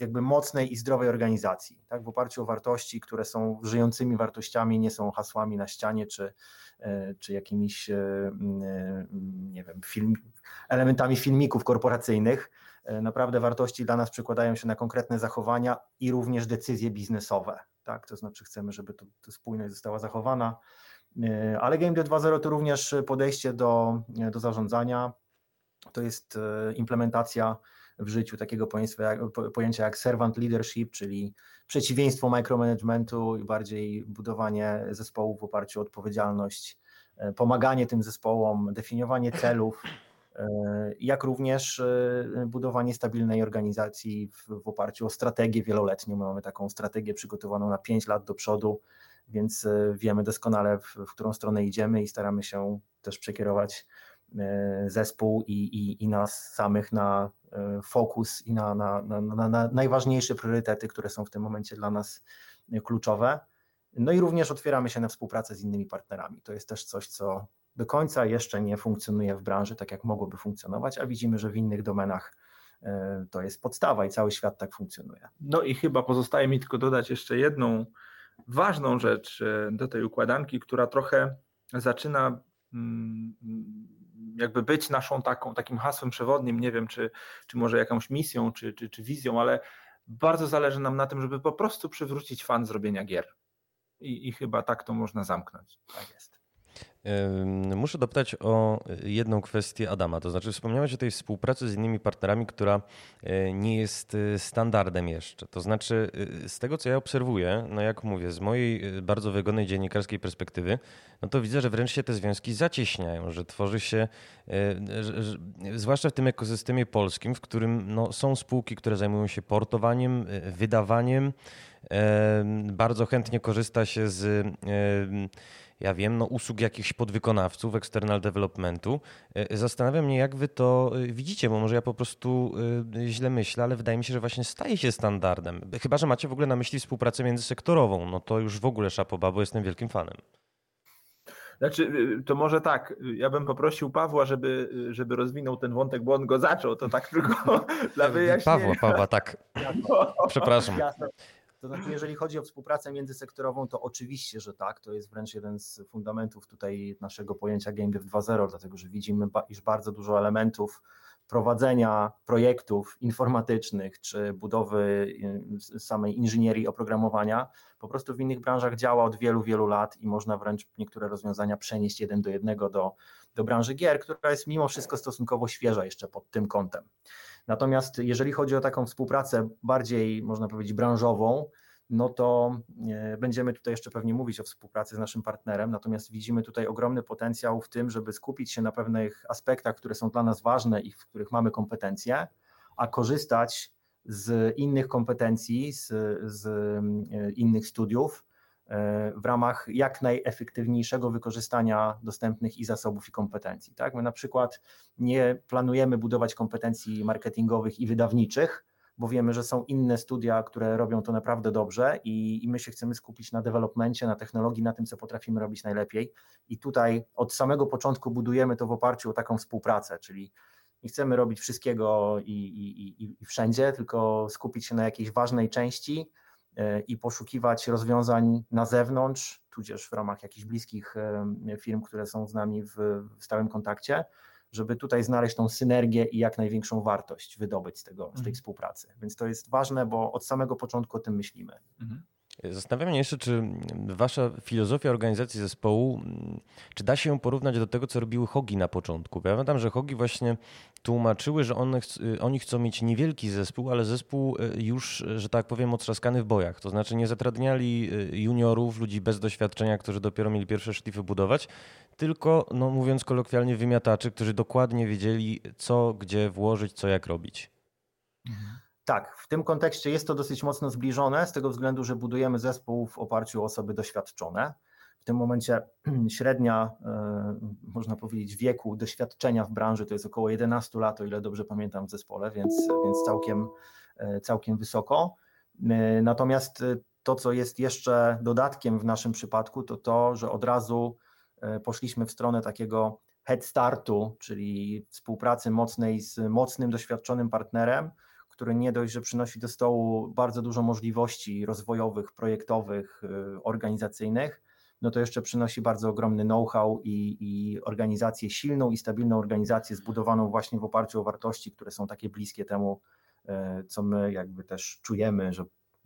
jakby mocnej i zdrowej organizacji, tak, w oparciu o wartości, które są żyjącymi wartościami, nie są hasłami na ścianie, czy, czy jakimiś, nie wiem, film, elementami filmików korporacyjnych. Naprawdę wartości dla nas przekładają się na konkretne zachowania i również decyzje biznesowe tak? To znaczy chcemy, żeby to, to spójność została zachowana. E, ale Game 2.0 to również podejście do, do zarządzania. To jest e, implementacja w życiu takiego pojęcia jak servant leadership, czyli przeciwieństwo micromanagementu i bardziej budowanie zespołów w oparciu o odpowiedzialność, e, pomaganie tym zespołom, definiowanie celów, jak również e, budowanie stabilnej organizacji w, w oparciu o strategię wieloletnią. My mamy taką strategię przygotowaną na 5 lat do przodu, więc e, wiemy doskonale, w, w którą stronę idziemy i staramy się też przekierować e, zespół i, i, i nas samych na fokus i na, na, na, na najważniejsze priorytety, które są w tym momencie dla nas kluczowe. No i również otwieramy się na współpracę z innymi partnerami. To jest też coś, co do końca jeszcze nie funkcjonuje w branży tak, jak mogłoby funkcjonować, a widzimy, że w innych domenach to jest podstawa i cały świat tak funkcjonuje.
No i chyba pozostaje mi tylko dodać jeszcze jedną ważną rzecz do tej układanki, która trochę zaczyna mm, jakby być naszą taką, takim hasłem przewodnim, nie wiem, czy, czy może jakąś misją, czy, czy, czy wizją, ale bardzo zależy nam na tym, żeby po prostu przywrócić fan zrobienia gier. I, I chyba tak to można zamknąć. Tak jest.
Muszę dopytać o jedną kwestię Adama. To znaczy, wspomniałeś o tej współpracy z innymi partnerami, która e, nie jest e, standardem jeszcze. To znaczy, e, z tego co ja obserwuję, no jak mówię, z mojej bardzo wygodnej dziennikarskiej perspektywy, no to widzę, że wręcz się te związki zacieśniają, że tworzy się, zwłaszcza w tym ekosystemie polskim, w którym no, są spółki, które zajmują się portowaniem, wydawaniem. Bardzo chętnie korzysta się z ja wiem, no, usług jakichś podwykonawców, external developmentu. E, zastanawiam mnie, jak wy to e, widzicie, bo może ja po prostu e, źle myślę, ale wydaje mi się, że właśnie staje się standardem. Chyba, że macie w ogóle na myśli współpracę międzysektorową, no to już w ogóle szapoba, bo jestem wielkim fanem.
Znaczy, to może tak, ja bym poprosił Pawła, żeby, żeby rozwinął ten wątek, bo on go zaczął, to tak tylko dla wyjaśnienia.
Pawła, Pawła, tak. Przepraszam.
To znaczy, jeżeli chodzi o współpracę międzysektorową, to oczywiście, że tak. To jest wręcz jeden z fundamentów tutaj naszego pojęcia GameDev 2.0, dlatego że widzimy, iż bardzo dużo elementów prowadzenia projektów informatycznych czy budowy y, samej inżynierii oprogramowania po prostu w innych branżach działa od wielu, wielu lat i można wręcz niektóre rozwiązania przenieść jeden do jednego do, do branży gier, która jest mimo wszystko stosunkowo świeża jeszcze pod tym kątem. Natomiast jeżeli chodzi o taką współpracę bardziej, można powiedzieć, branżową, no to e, będziemy tutaj jeszcze pewnie mówić o współpracy z naszym partnerem, natomiast widzimy tutaj ogromny potencjał w tym, żeby skupić się na pewnych aspektach, które są dla nas ważne i w których mamy kompetencje, a korzystać z innych kompetencji, z, z e, innych studiów, w ramach jak najefektywniejszego wykorzystania dostępnych i zasobów i kompetencji. Tak? My na przykład nie planujemy budować kompetencji marketingowych i wydawniczych, bo wiemy, że są inne studia, które robią to naprawdę dobrze i, i my się chcemy skupić na dewelopmencie, na technologii, na tym, co potrafimy robić najlepiej. I tutaj od samego początku budujemy to w oparciu o taką współpracę, czyli nie chcemy robić wszystkiego i, i, i wszędzie, tylko skupić się na jakiejś ważnej części, i poszukiwać rozwiązań na zewnątrz, tudzież w ramach jakichś bliskich firm, które są z nami w, stałym kontakcie, żeby tutaj znaleźć tą synergię i jak największą wartość wydobyć z, tego, z tej mhm. współpracy. Więc to jest ważne, bo od samego początku o tym myślimy. Mhm.
Zastanawiam się jeszcze, czy wasza filozofia organizacji zespołu, czy da się ją porównać do tego, co robiły Hogi na początku? Ja pamiętam, że Hogi właśnie tłumaczyły, że one, oni chcą mieć niewielki zespół, ale zespół e, już, że tak powiem, otrzaskany w bojach. To znaczy nie zatrudniali e, juniorów, ludzi bez doświadczenia, którzy dopiero mieli pierwsze szlify budować, tylko, no mówiąc kolokwialnie, wymiataczy, którzy dokładnie wiedzieli, co gdzie włożyć, co jak robić.
Mhm. Tak, w tym kontekście jest to dosyć mocno zbliżone, z tego względu, że budujemy zespół w oparciu o osoby doświadczone. W tym momencie średnia, e, można powiedzieć, wieku doświadczenia w branży to jest około 11 lat, o ile dobrze pamiętam w zespole, więc, więc całkiem, e, całkiem wysoko. E, natomiast to, co jest jeszcze dodatkiem w naszym przypadku, to to, że od razu poszliśmy w stronę takiego head startu, czyli współpracy mocnej z mocnym, doświadczonym partnerem, który nie dość, że przynosi do stołu bardzo dużo możliwości rozwojowych, projektowych, y, organizacyjnych, no to jeszcze przynosi bardzo ogromny know-how i, i organizację, silną i stabilną organizację zbudowaną właśnie w oparciu o wartości, które są takie bliskie temu, y, co my jakby też czujemy, że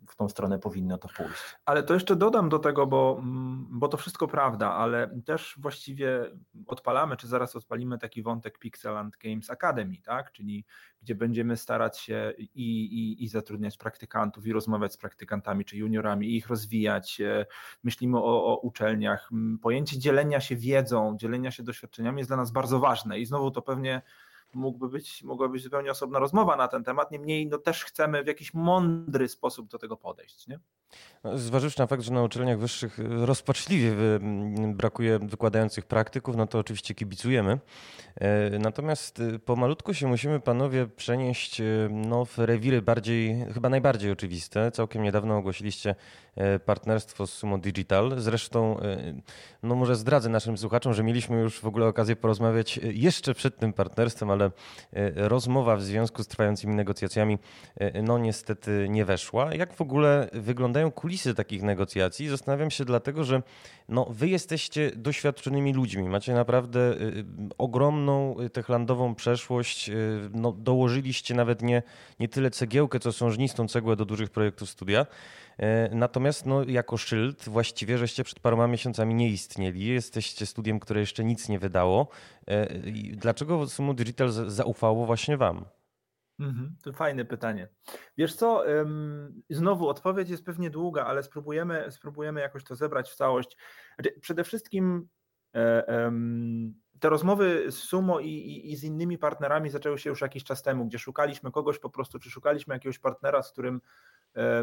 w tą stronę powinno to pójść.
Ale to jeszcze dodam do tego, bo, mm, bo to wszystko prawda, ale też właściwie odpalamy, czy zaraz odpalimy taki wątek Pixeland Games Academy, tak? czyli gdzie będziemy starać się i, i, i zatrudniać praktykantów, i rozmawiać z praktykantami czy juniorami, i ich rozwijać. E, myślimy o, o uczelniach. Pojęcie dzielenia się wiedzą, dzielenia się doświadczeniami jest dla nas bardzo ważne i znowu to pewnie mógłby być, mogła być zupełnie osobna rozmowa na ten temat. Niemniej no, też chcemy w jakiś mądry sposób do tego podejść. Nie?
No, zważywszy na fakt, że na uczelniach wyższych rozpaczliwie brakuje wykładających praktyków, no to oczywiście kibicujemy. E, natomiast e, pomalutku się musimy panowie przenieść e, no, w rewiry bardziej, chyba najbardziej oczywiste. Całkiem niedawno ogłosiliście partnerstwo z Sumo Digital. Zresztą, no może zdradzę naszym słuchaczom, że mieliśmy już w ogóle okazję porozmawiać jeszcze przed tym partnerstwem, ale rozmowa w związku z trwającymi negocjacjami no niestety nie weszła. Jak w ogóle wyglądają kulisy takich negocjacji? Zastanawiam się dlatego, że no, wy jesteście doświadczonymi ludźmi, macie naprawdę ogromną ogromną y, techlandową przeszłość. Y, no, dołożyliście nawet nie, nie tyle cegiełkę, co sążnistą cegłę do dużych projektów studia. Y, natomiast no, jako szyld właściwie żeście przed paroma miesiącami nie istnieli. Jesteście studiem, które jeszcze nic nie wydało. Dlaczego Sumo Digital zaufało właśnie wam?
Mhm, to fajne pytanie. Wiesz co, znowu odpowiedź jest pewnie długa, ale spróbujemy, spróbujemy jakoś to zebrać w całość. Znaczy, przede wszystkim e, te rozmowy z Sumo i, i, i, z innymi partnerami zaczęły się już jakiś czas temu, gdzie szukaliśmy kogoś po prostu, czy szukaliśmy jakiegoś partnera, z którym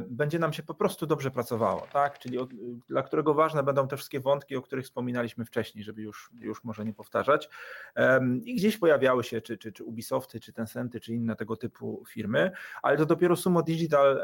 będzie nam się po prostu dobrze pracowało, tak? Czyli od, dla którego ważne będą te wszystkie wątki, o których wspominaliśmy wcześniej, żeby już, już może nie powtarzać. I gdzieś pojawiały się czy, czy, czy Ubisofty, czy Tencenty, czy inne tego typu firmy, ale to dopiero Sumo Digital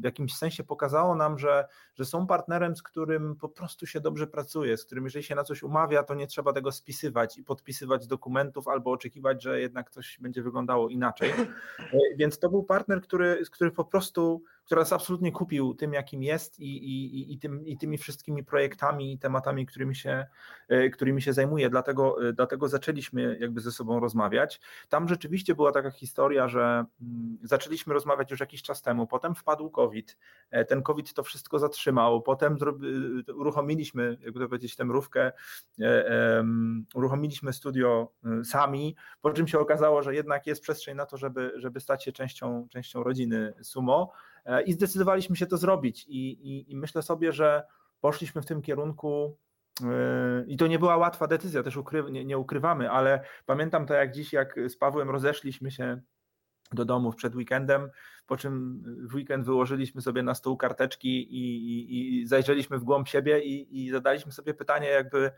w jakimś sensie pokazało nam, że, że są partnerem, z którym po prostu się dobrze pracuje, z którym jeżeli się na coś umawia, to nie trzeba tego spisywać i podpisywać dokumentów albo oczekiwać, że jednak coś będzie wyglądało inaczej. E, więc to był partner, który, z który po prostu który nas absolutnie kupił tym, jakim jest i, i, i, tym, i tymi wszystkimi projektami i tematami, którymi się, e, którymi się zajmuje. Dlatego, e, dlatego zaczęliśmy jakby ze sobą rozmawiać. Tam rzeczywiście była taka historia, że mm, zaczęliśmy rozmawiać już jakiś czas temu, potem wpadł COVID, e, ten COVID to wszystko zatrzymał, potem uruchomiliśmy, jakby to powiedzieć, tę mrówkę, uruchomiliśmy studio sami, po czym się okazało, że jednak jest przestrzeń na to, żeby, żeby stać się częścią, częścią rodziny Sumo. E, i zdecydowaliśmy się to zrobić. I, i, i myślę sobie, że poszliśmy w tym kierunku. E, I to nie była łatwa decyzja, też ukry, nie, nie ukrywamy, ale pamiętam to jak dziś, jak z Pawłem rozeszliśmy się do domów przed weekendem, po czym w weekend wyłożyliśmy sobie na stół karteczki i, i, i zajrzeliśmy w głąb siebie i, i zadaliśmy sobie pytanie, jakby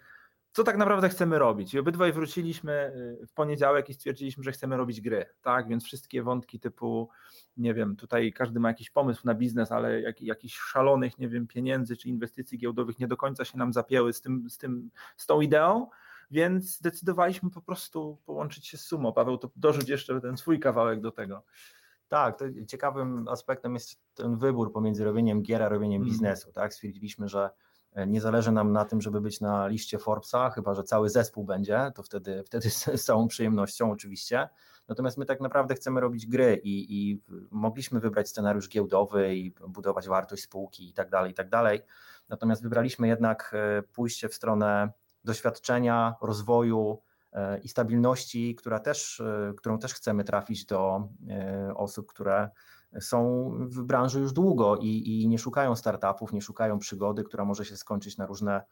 co tak naprawdę chcemy robić. I obydwaj wróciliśmy y, w poniedziałek i stwierdziliśmy, że chcemy robić gry, tak? Więc wszystkie wątki typu, nie wiem, tutaj każdy ma jakiś pomysł na biznes, ale jak, jakichś szalonych, nie wiem, pieniędzy czy inwestycji giełdowych nie do końca się nam zapięły z, tym, z, tym, z tą ideą, więc zdecydowaliśmy po prostu połączyć się z Sumo. Paweł, to dorzuć jeszcze ten swój kawałek do tego.
Tak, ciekawym aspektem jest ten wybór pomiędzy robieniem gier a robieniem mm. biznesu. Tak? Stwierdziliśmy, że nie zależy nam na tym, żeby być na liście Forbesa, chyba że cały zespół będzie, to wtedy, wtedy z całą przyjemnością oczywiście. Natomiast my tak naprawdę chcemy robić gry i, i mogliśmy wybrać scenariusz giełdowy i budować wartość spółki i tak dalej, i tak dalej. Natomiast wybraliśmy jednak e, pójście w stronę doświadczenia, rozwoju e, i stabilności, która też, którą też chcemy trafić do osób, które są w branży już długo i, i nie szukają startupów, nie szukają przygody, która może się skończyć na różne,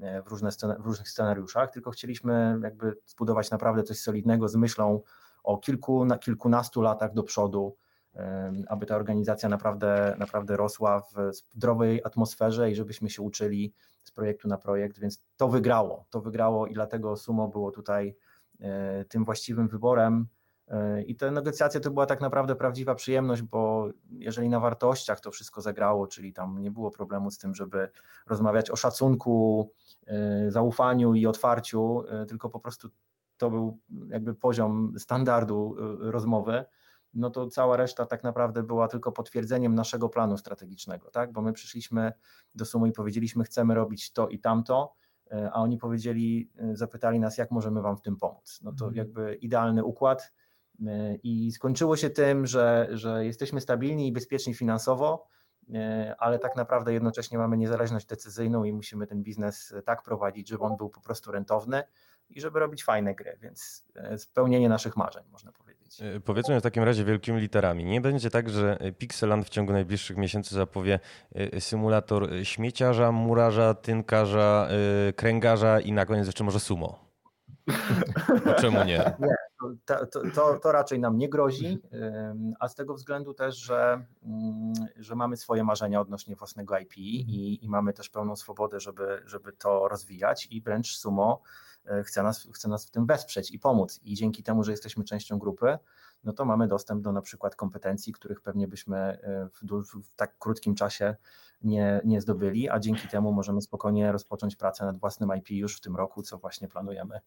e, w, różne w różnych scenariuszach, tylko chcieliśmy jakby zbudować naprawdę coś solidnego z myślą o kilku, na kilkunastu latach do przodu, aby ta organizacja naprawdę, naprawdę rosła w zdrowej atmosferze i żebyśmy się uczyli z projektu na projekt, więc to wygrało, to wygrało i dlatego Sumo było tutaj e, tym właściwym wyborem. I te negocjacje to była tak naprawdę prawdziwa przyjemność, bo jeżeli na wartościach to wszystko zagrało, czyli tam nie było problemu z tym, żeby rozmawiać o szacunku, y, zaufaniu i otwarciu, y, tylko po prostu to był jakby poziom standardu rozmowy, no to cała reszta tak naprawdę była tylko potwierdzeniem naszego planu strategicznego, tak? Bo my przyszliśmy do Sumu i powiedzieliśmy, chcemy robić to i tamto, a oni powiedzieli, zapytali nas, jak możemy wam w tym pomóc. No to mhm. jakby idealny układ E, I skończyło się tym, że, że jesteśmy stabilni i bezpieczni finansowo, e, ale tak naprawdę jednocześnie mamy niezależność decyzyjną i musimy ten biznes tak prowadzić, żeby on był po prostu rentowny i żeby robić fajne gry, więc e, spełnienie naszych marzeń, można powiedzieć.
Powiedzmy w takim razie wielkimi literami. Nie będzie tak, że Pixeland w ciągu najbliższych miesięcy zapowie symulator śmieciarza, murarza, tynkarza, kręgarza i na koniec jeszcze może sumo. Czemu nie?
Nie,
to, to, to, raczej nam nie grozi, a z tego względu też, że, mm, że mamy swoje marzenia odnośnie własnego IP i, i mamy też pełną swobodę, żeby, żeby to rozwijać i wręcz Sumo e, chce nas, chce nas w tym wesprzeć i pomóc. I dzięki temu, że jesteśmy częścią grupy, no to mamy dostęp do na przykład kompetencji, których pewnie byśmy e, w, w tak krótkim czasie nie, nie zdobyli, a dzięki temu możemy spokojnie rozpocząć pracę nad własnym IP już w tym roku, co właśnie planujemy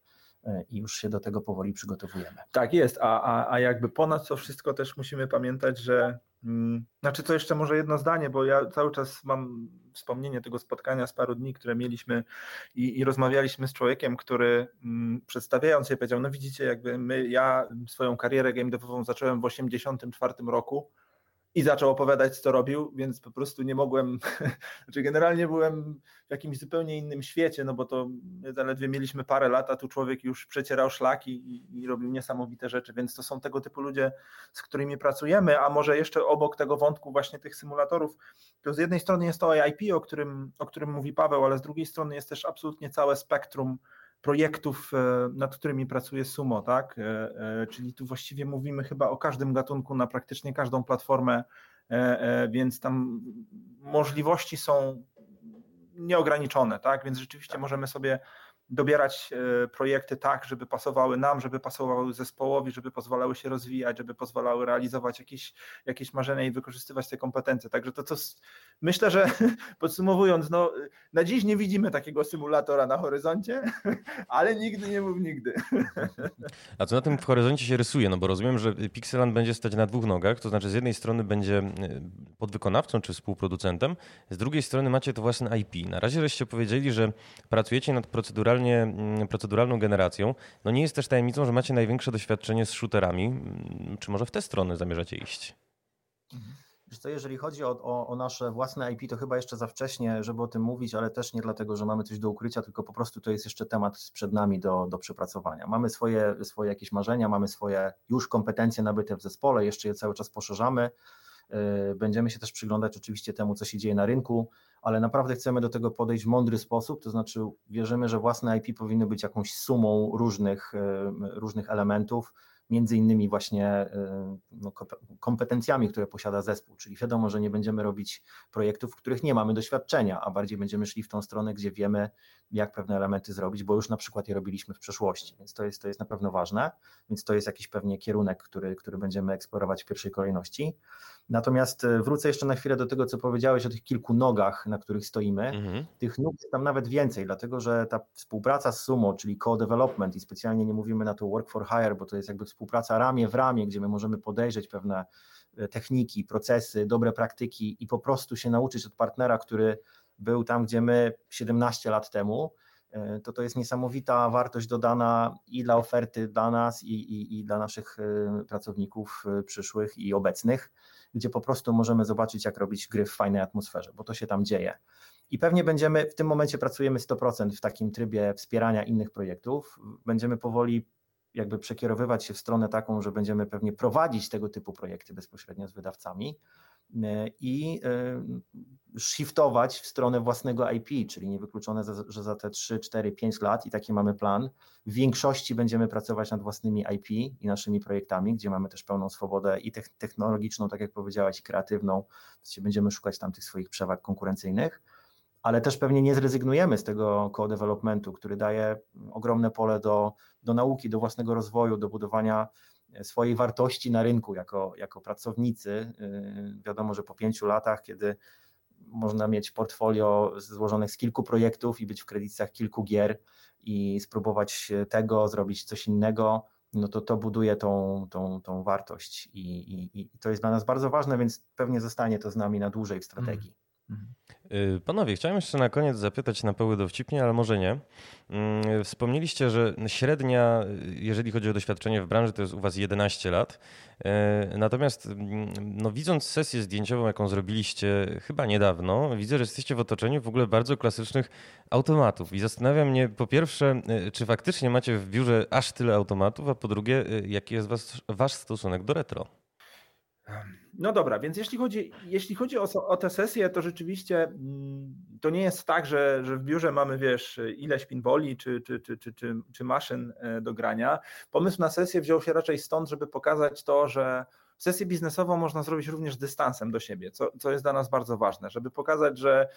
i już się do tego powoli przygotowujemy.
Tak jest, a, a, a jakby ponad to wszystko też musimy pamiętać, że hmm, znaczy to jeszcze może jedno zdanie, bo ja cały czas mam wspomnienie tego spotkania z paru dni, które mieliśmy i, i rozmawialiśmy z człowiekiem, który hmm, przedstawiając się powiedział, no widzicie jakby my, ja swoją karierę game devową zacząłem w 1984 roku, i zaczął opowiadać, co robił, więc po prostu nie mogłem, znaczy generalnie byłem w jakimś zupełnie innym świecie, no bo to zaledwie mieliśmy parę lat, a tu człowiek już przecierał szlaki i, i robił niesamowite rzeczy, więc to są tego typu ludzie, z którymi pracujemy, a może jeszcze obok tego wątku właśnie tych symulatorów, to z jednej strony jest to IP, o którym, o którym mówi Paweł, ale z drugiej strony jest też absolutnie całe spektrum projektów, e, nad którymi pracuje Sumo, tak? E, e, czyli tu właściwie mówimy chyba o każdym gatunku na praktycznie każdą platformę, więc tam możliwości są nieograniczone, tak? Więc rzeczywiście tak. możemy sobie dobierać e, projekty tak, żeby pasowały nam, żeby pasowały zespołowi, żeby pozwalały się rozwijać, żeby pozwalały realizować jakieś, jakieś marzenia i wykorzystywać te kompetencje. Także to, co myślę, że podsumowując, no, na dziś nie widzimy takiego symulatora na horyzoncie, ale nigdy nie mów nigdy.
A co na tym w horyzoncie się rysuje? No bo rozumiem, że Pixeland będzie stać na dwóch nogach, to znaczy z jednej strony będzie e, podwykonawcą czy współproducentem, z drugiej strony macie to własne IP. Na razie żeście powiedzieli, że pracujecie nad proceduralnymi Mm, proceduralną generacją, no nie jest też tajemnicą, że macie największe doświadczenie z shooterami. Mm, czy może w tę stronę zamierzacie iść?
Wiesz co, jeżeli chodzi o, o, o, nasze własne IP, to chyba jeszcze za wcześnie, żeby o tym mówić, ale też nie dlatego, że mamy coś do ukrycia, tylko po prostu to jest jeszcze temat przed nami do, do przepracowania. Mamy swoje, swoje jakieś marzenia, mamy swoje już kompetencje nabyte w zespole, jeszcze je cały czas poszerzamy. Y, będziemy się też przyglądać oczywiście temu, co się dzieje na rynku, ale naprawdę chcemy do tego podejść w mądry sposób, to znaczy wierzymy, że własne IP powinny być jakąś sumą różnych, y, różnych elementów, między innymi właśnie y, no, kompetencjami, które posiada zespół, czyli wiadomo, że nie będziemy robić projektów, w których nie mamy doświadczenia, a bardziej będziemy szli w tą stronę, gdzie wiemy, jak pewne elementy zrobić, bo już na przykład je robiliśmy w przeszłości, więc to jest, to jest na pewno ważne, więc to jest jakiś pewnie kierunek, który, który będziemy eksplorować w pierwszej kolejności. Natomiast y, wrócę jeszcze na chwilę do tego, co powiedziałeś o tych kilku nogach, na których stoimy. Mhm. Tych nóg jest tam nawet więcej, dlatego że ta współpraca z Sumo, czyli co-development i specjalnie nie mówimy na to work for hire, bo to jest jakby współpraca ramię w ramię, gdzie my możemy podejrzeć pewne e, techniki, procesy, dobre praktyki i po prostu się nauczyć od partnera, który był tam, gdzie my 17 lat temu, e, to to jest niesamowita wartość dodana i dla oferty dla nas, i, i, i dla naszych e, pracowników przyszłych i obecnych, gdzie po prostu możemy zobaczyć, jak robić gry w fajnej atmosferze, bo to się tam dzieje. I pewnie będziemy, w tym momencie pracujemy 100% w takim trybie wspierania innych projektów. Będziemy powoli jakby przekierowywać się w stronę taką, że będziemy pewnie prowadzić tego typu projekty bezpośrednio z wydawcami e, i e, shiftować w stronę własnego IP, czyli niewykluczone, że za te 3, 4, 5 lat i taki mamy plan, w większości będziemy pracować nad własnymi IP i naszymi projektami, gdzie mamy też pełną swobodę i technologiczną, tak jak powiedziałaś, i kreatywną, więc będziemy szukać tam tych swoich przewag konkurencyjnych ale też pewnie nie zrezygnujemy z tego co-developmentu, który daje ogromne pole do, do nauki, do własnego rozwoju, do budowania swojej wartości na rynku jako, jako pracownicy. Yy, wiadomo, że po pięciu latach, kiedy można mieć portfolio złożonych z kilku projektów i być w kredytach kilku gier i spróbować tego, zrobić coś innego, no to to buduje tą, tą, tą wartość i, i, i to jest dla nas bardzo ważne, więc pewnie zostanie to z nami na dłużej w strategii. Mm.
Y, panowie, chciałem jeszcze na koniec zapytać na pełny dowcipnie, ale może nie. Mm, wspomnieliście, że średnia, jeżeli chodzi o doświadczenie w branży, to jest u Was 11 lat. Y, natomiast mm, no, widząc sesję zdjęciową, jaką zrobiliście chyba niedawno, widzę, że jesteście w otoczeniu w ogóle bardzo klasycznych automatów. I zastanawia mnie po pierwsze, y, czy faktycznie macie w biurze aż tyle automatów, a po drugie, jaki jest was, Wasz stosunek do retro?
No dobra, więc jeśli chodzi, jeśli chodzi o, o tę sesję, to rzeczywiście mm, to nie jest tak, że, że w biurze mamy, wiesz, ileś pinboli czy, czy, czy, czy, czy, czy maszyn e, do grania. Pomysł na sesję wziął się raczej stąd, żeby pokazać to, że Sesję biznesową można zrobić również dystansem do siebie, co, co jest dla nas bardzo ważne, żeby pokazać, że,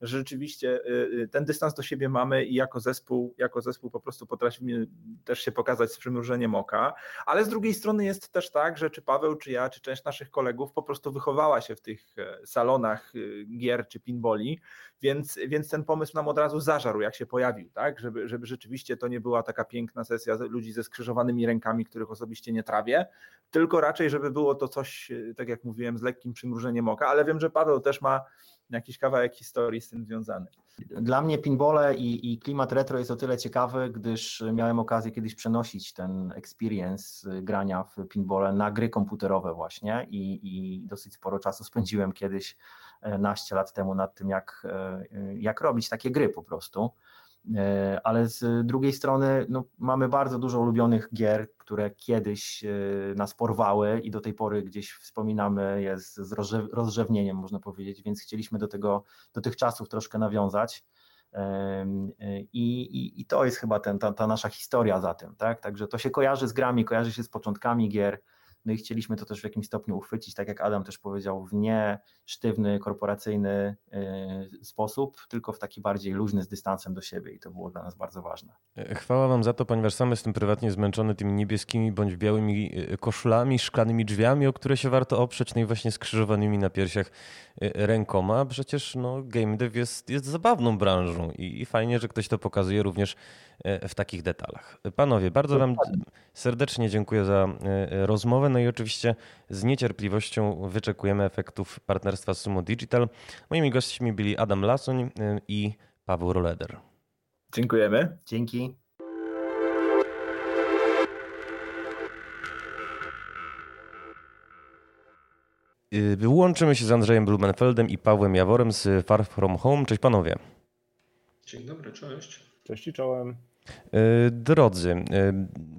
że rzeczywiście y, y, ten dystans do siebie mamy i jako zespół, jako zespół po prostu potrafimy też się pokazać z przymrużeniem oka, ale z drugiej strony jest też tak, że czy Paweł, czy ja, czy część naszych kolegów po prostu wychowała się w tych e, salonach y, gier czy pinboli, więc, więc ten pomysł nam od razu zażarł, jak się pojawił, tak? żeby, żeby rzeczywiście to nie była taka piękna sesja ludzi ze skrzyżowanymi rękami, których osobiście nie trawię, tylko raczej, żeby było to coś, tak jak mówiłem, z lekkim przymrużeniem oka, ale wiem, że Paweł też ma jakiś kawałek historii z tym związany.
Dla mnie pinbole i, i, klimat retro jest o tyle ciekawy, gdyż miałem okazję kiedyś przenosić ten experience grania w pinbole na gry komputerowe właśnie i, i dosyć sporo czasu spędziłem kiedyś e, naście lat temu nad tym, jak, e, jak robić takie gry po prostu. E, ale z drugiej strony no, mamy bardzo dużo ulubionych gier, które kiedyś e, nas porwały i do tej pory gdzieś wspominamy je z rozrzewnieniem, można powiedzieć, więc chcieliśmy do, tego, do tych czasów troszkę nawiązać. E, I, i, i to jest chyba ten, ta, ta nasza historia za tym. Tak? Także to się kojarzy z grami, kojarzy się z początkami gier. No i chcieliśmy to też w jakimś stopniu uchwycić, tak jak Adam też powiedział, w nie sztywny, korporacyjny y, sposób, tylko w taki bardziej luźny, z dystansem do siebie i to było dla nas bardzo ważne.
E, chwała Wam za to, ponieważ sam jestem prywatnie zmęczony tymi niebieskimi bądź białymi e, koszulami, szklanymi drzwiami, o które się warto oprzeć, no i właśnie skrzyżowanymi na piersiach e, rękoma. Przecież no, game dev jest, jest zabawną branżą i, i fajnie, że ktoś to pokazuje również w takich detalach. Panowie, bardzo Wam serdecznie dziękuję za rozmowę. No i oczywiście z niecierpliwością wyczekujemy efektów partnerstwa Sumo Digital. Moimi gośćmi byli Adam Lasoń y, i Paweł Roleder.
Dziękujemy.
Dzięki.
Łączymy się z Andrzejem Blumenfeldem i Pawłem Jaworem z Far From Home. Cześć panowie.
Dzień dobry, cześć.
Cześć i czołem.
E, drodzy, e,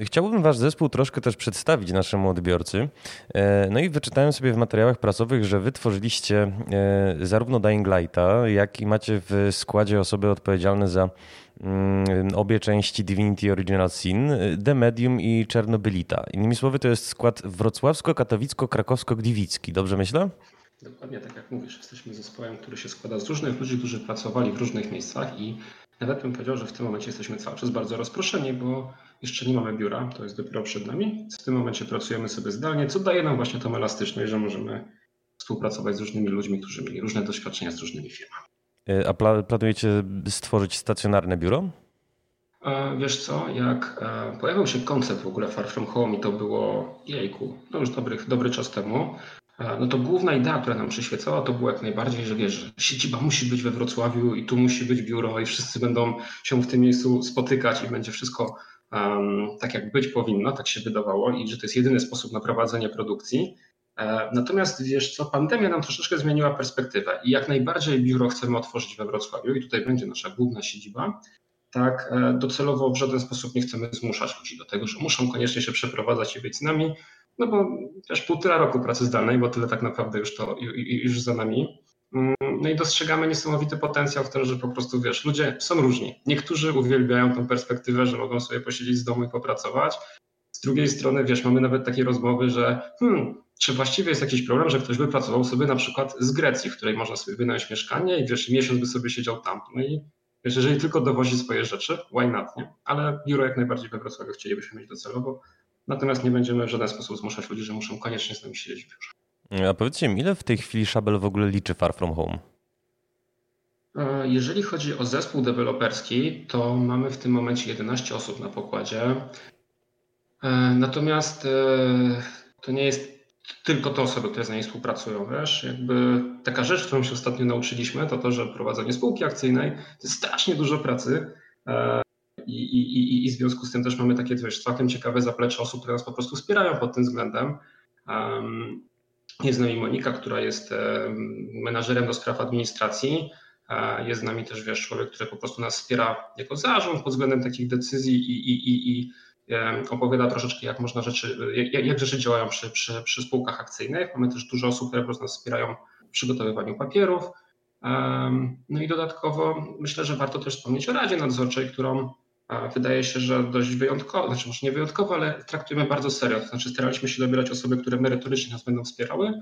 chciałbym Wasz zespół troszkę też przedstawić naszemu odbiorcy. E, no i wyczytałem sobie w materiałach prasowych, że Wy tworzyliście zarówno Dying Lighta, jak i macie w składzie osoby odpowiedzialne za mm, obie części Divinity Original Sin, The Medium i Czernobylita. Innymi słowy, to jest skład wrocławsko-katowicko-krakowsko-gliwicki. Dobrze myślę?
Dokładnie tak jak mówisz. Jesteśmy zespołem, który się składa z różnych ludzi, którzy pracowali w różnych miejscach i nawet bym powiedział, że w tym momencie jesteśmy cały czas bardzo rozproszeni, bo jeszcze nie mamy biura, to jest dopiero przed nami. W tym momencie pracujemy sobie zdalnie, co daje nam właśnie tą elastyczność, że możemy współpracować z różnymi ludźmi, którzy mieli różne doświadczenia z różnymi firmami.
E, a planujecie stworzyć stacjonarne biuro?
E, wiesz co, jak e, pojawił się koncept w ogóle Far From Home i to było jejku, no już dobry, dobry czas temu, no to główna idea, która nam przyświecała, to było jak najbardziej, że wiesz, że siedziba musi być we Wrocławiu i tu musi być biuro i wszyscy będą się w tym miejscu spotykać i będzie wszystko um, tak, jak być powinno, tak się wydawało i że to jest jedyny sposób na prowadzenie produkcji. E, natomiast wiesz co, pandemia nam troszeczkę zmieniła perspektywę i jak najbardziej biuro chcemy otworzyć we Wrocławiu i tutaj będzie nasza główna siedziba. Tak, e, docelowo w żaden sposób nie chcemy zmuszać ludzi do tego, że muszą koniecznie się przeprowadzać i być z nami. No bo też półtora roku pracy zdalnej, bo tyle tak naprawdę już to już za nami. Mm, no i dostrzegamy niesamowity potencjał w tym, że po prostu wiesz, ludzie są różni. Niektórzy uwielbiają tą perspektywę, że mogą sobie posiedzieć z domu i popracować. Z drugiej strony, wiesz, mamy nawet takie rozmowy, że hmm, czy właściwie jest jakiś problem, że ktoś by pracował sobie na przykład z Grecji, w której można sobie wynająć mieszkanie i wiesz, miesiąc by sobie siedział tam. No i wiesz, jeżeli tylko dowozi swoje rzeczy, why not, nie? Ale biuro jak najbardziej we Wrocławiu chcielibyśmy mieć docelowo, Natomiast nie będziemy w żaden sposób zmuszać ludzi, że muszą koniecznie z nami siedzieć w biurze.
A powiedzcie mi, ile w tej chwili Szabel w ogóle liczy Far From Home?
E, jeżeli chodzi o zespół deweloperski, to mamy w tym momencie 11 osób na pokładzie. E, natomiast e, to nie jest tylko te osoby, które z nami współpracują. Wiesz, jakby taka rzecz, którą się ostatnio nauczyliśmy, to to, że prowadzenie spółki akcyjnej to jest strasznie dużo pracy i, i, i w związku z tym też mamy takie wiesz, całkiem ciekawe zaplecze osób, które nas po prostu wspierają pod tym względem. Um, jest z nami Monika, która jest menadżerem do spraw administracji. Jest z nami też wiesz, człowiek, który po prostu nas wspiera jako zarząd pod względem takich decyzji i, i, i, opowiada troszeczkę, jak można rzeczy, jak, jak rzeczy działają przy, przy, przy spółkach akcyjnych. Mamy też dużo osób, które po prostu nas wspierają w przygotowywaniu papierów. No i dodatkowo myślę, że warto też wspomnieć o Radzie Nadzorczej, którą wydaje się, że dość wyjątkowo, znaczy może nie wyjątkowo, ale traktujemy bardzo serio. To znaczy staraliśmy się dobierać osoby, które merytorycznie nas będą wspierały.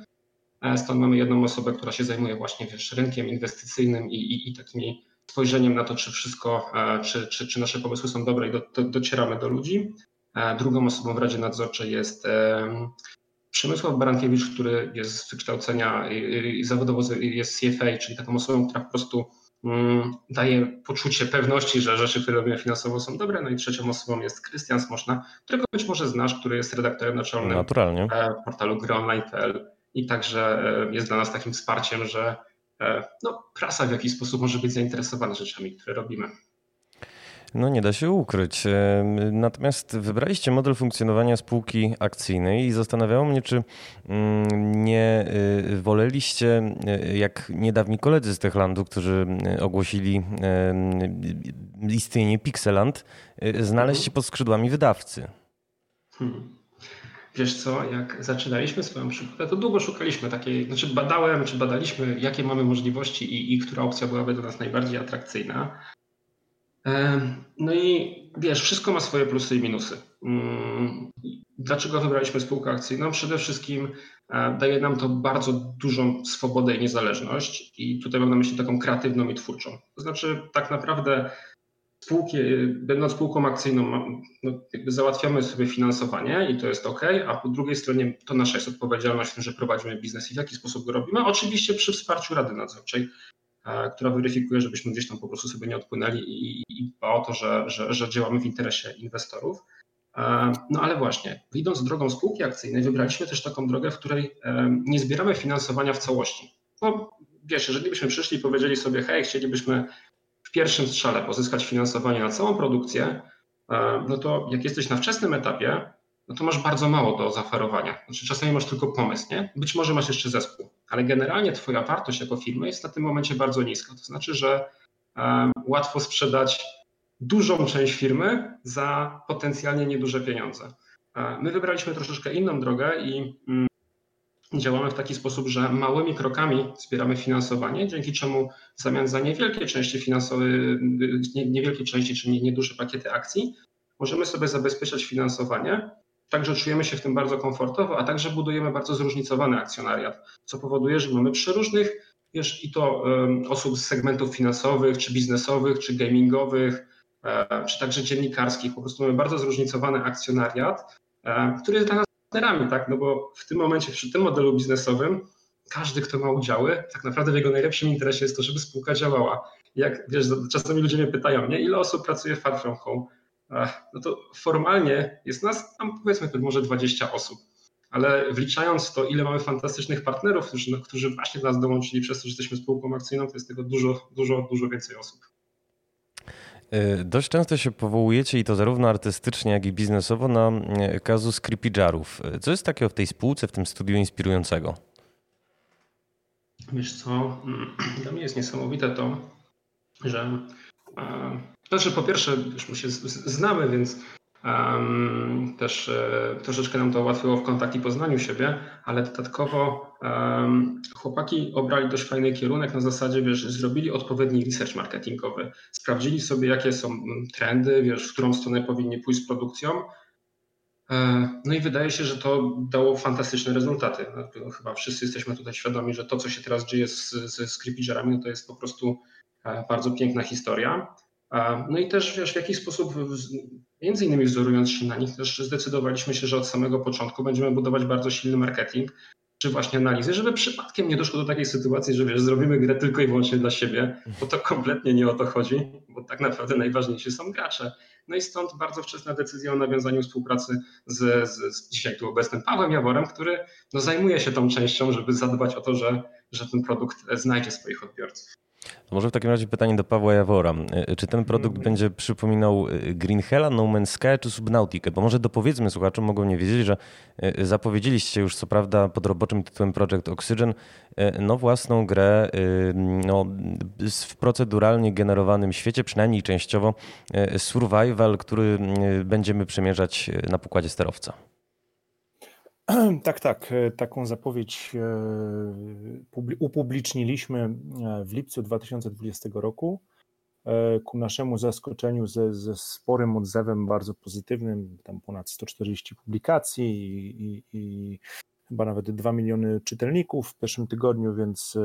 E, stąd mamy jedną osobę, która się zajmuje właśnie wiesz, rynkiem inwestycyjnym i, i, i takimi spojrzeniem na to, czy wszystko, e, czy, czy, czy nasze pomysły są dobre i do, do, docieramy do ludzi. E, drugą osobą w Radzie Nadzorczej jest Przemysław Barankiewicz, który jest z wykształcenia i zawodowo jest CFA, czyli taką osobą, która po prostu daje poczucie pewności, że rzeczy, które robimy finansowo są dobre. No i trzecią osobą jest Krystian Smoczna, którego być może znasz, który jest redaktorem naczelnym
Naturalnie.
portalu gryonline.pl i także jest dla nas takim wsparciem, że E, no, prasa w jakiś sposób może być zainteresowana rzeczami, które robimy.
No nie da się ukryć. E, natomiast wybraliście model funkcjonowania spółki akcyjnej i zastanawiało mnie, czy mm, nie e, woleliście, jak niedawni koledzy z Techlandu, którzy ogłosili istnienie Pixeland, znaleźć się pod skrzydłami wydawcy.
Hmm. Wiesz co, jak zaczynaliśmy swoją przygodę, to długo szukaliśmy takiej, znaczy badałem, czy badaliśmy, jakie mamy możliwości i, i która opcja byłaby dla nas najbardziej atrakcyjna. No i wiesz, wszystko ma swoje plusy i minusy. Mm, dlaczego wybraliśmy spółkę akcyjną? Przede wszystkim e, daje nam to bardzo dużą swobodę i niezależność i tutaj mam na myśli taką kreatywną i twórczą. To znaczy tak naprawdę spółki, będąc spółką akcyjną, no, załatwiamy sobie finansowanie i to jest ok, a po drugiej stronie to nasza jest odpowiedzialność w tym, że prowadzimy biznes i w jaki sposób go robimy. Oczywiście przy wsparciu Rady Nadzorczej, e, która weryfikuje, żebyśmy gdzieś tam po prostu sobie nie odpłynęli i, i dba o to, że, że, że działamy w interesie inwestorów. E, no ale właśnie, idąc drogą spółki akcyjnej, wybraliśmy też taką drogę, w której e, nie zbieramy finansowania w całości. Bo wiesz, jeżeli byśmy przyszli i powiedzieli sobie, hej, chcielibyśmy pierwszym strzale pozyskać finansowanie na całą produkcję, e, no to jak jesteś na wczesnym etapie, no to masz bardzo mało do zaoferowania. Znaczy czasami masz tylko pomysł, nie? Być może masz jeszcze zespół, ale generalnie twoja wartość jako firmy jest na tym momencie bardzo niska. To znaczy, że e, łatwo sprzedać dużą część firmy za potencjalnie nieduże pieniądze. E, my wybraliśmy troszeczkę inną drogę i mm, działamy w taki sposób, że małymi krokami zbieramy finansowanie, dzięki czemu w zamian za niewielkie części finansowe, niewielkie części, czy nieduże pakiety akcji, możemy sobie zabezpieczać finansowanie. Także czujemy się w tym bardzo komfortowo, a także budujemy bardzo zróżnicowany akcjonariat, co powoduje, że mamy przeróżnych, wiesz, i to osób z segmentów finansowych, czy biznesowych, czy gamingowych, e, czy także dziennikarskich. Po prostu mamy bardzo zróżnicowany akcjonariat, e, który jest dla nas partnerami, tak? No bo w tym momencie, przy tym modelu biznesowym, każdy, kto ma udziały, tak naprawdę w jego najlepszym interesie jest to, żeby spółka działała. Jak wiesz, czasami ludzie mnie pytają, nie, ile osób pracuje w Far From Home? No to formalnie jest nas tam powiedzmy może 20 osób, ale wliczając to, ile mamy fantastycznych partnerów, którzy, no, którzy właśnie do nas dołączyli przez to, że jesteśmy spółką akcyjną, to jest tego dużo, dużo, dużo więcej osób.
E, dość często się powołujecie i to zarówno artystycznie, jak i biznesowo na e, kazus creepyjarów. E, co jest takiego w tej spółce, w tym studiu inspirującego?
Wiesz co, dla mnie jest niesamowite to, że znaczy po pierwsze już się znamy, więc Um, też e, troszeczkę nam to ułatwiło w kontakt i poznaniu siebie, ale dodatkowo um, chłopaki obrali dość fajny kierunek na zasadzie, wiesz, zrobili odpowiedni research marketingowy, sprawdzili sobie, jakie są trendy, wiesz, w którą stronę powinni pójść z produkcją. E, no i wydaje się, że to dało fantastyczne rezultaty. No, chyba wszyscy jesteśmy tutaj świadomi, że to, co się teraz dzieje z, z, z no to jest po prostu e, bardzo piękna historia. No i też wiesz, w jaki sposób, między innymi wzorując się na nich, też zdecydowaliśmy się, że od samego początku będziemy budować bardzo silny marketing, czy właśnie analizy, żeby przypadkiem nie doszło do takiej sytuacji, że wiesz, zrobimy grę tylko i wyłącznie dla siebie, bo to kompletnie nie o to chodzi, bo tak naprawdę najważniejsi są gracze. No i stąd bardzo wczesna decyzja o nawiązaniu współpracy z, z, z dzisiaj tu obecnym Pawłem Jaworem, który no, zajmuje się tą częścią, żeby zadbać o to, że, że ten produkt znajdzie swoich odbiorców.
Może w takim razie pytanie do Pawła Jawora. E, czy ten produkt będzie przypominał e, Green Hella, No Man's Sky czy Subnautica? Bo może dopowiedzmy słuchaczom, mogą nie wiedzieć, że e, zapowiedzieliście już co prawda pod roboczym tytułem Project Oxygen no własną grę no, w proceduralnie generowanym świecie, przynajmniej częściowo survival, który będziemy przemierzać na pokładzie sterowca.
Tak, tak. E, taką zapowiedź e, upubliczniliśmy e, w lipcu 2020 roku. Ku naszemu zaskoczeniu ze, ze sporym odzewem bardzo pozytywnym, tam ponad 140 publikacji i, i, i chyba nawet 2 miliony czytelników w pierwszym tygodniu, więc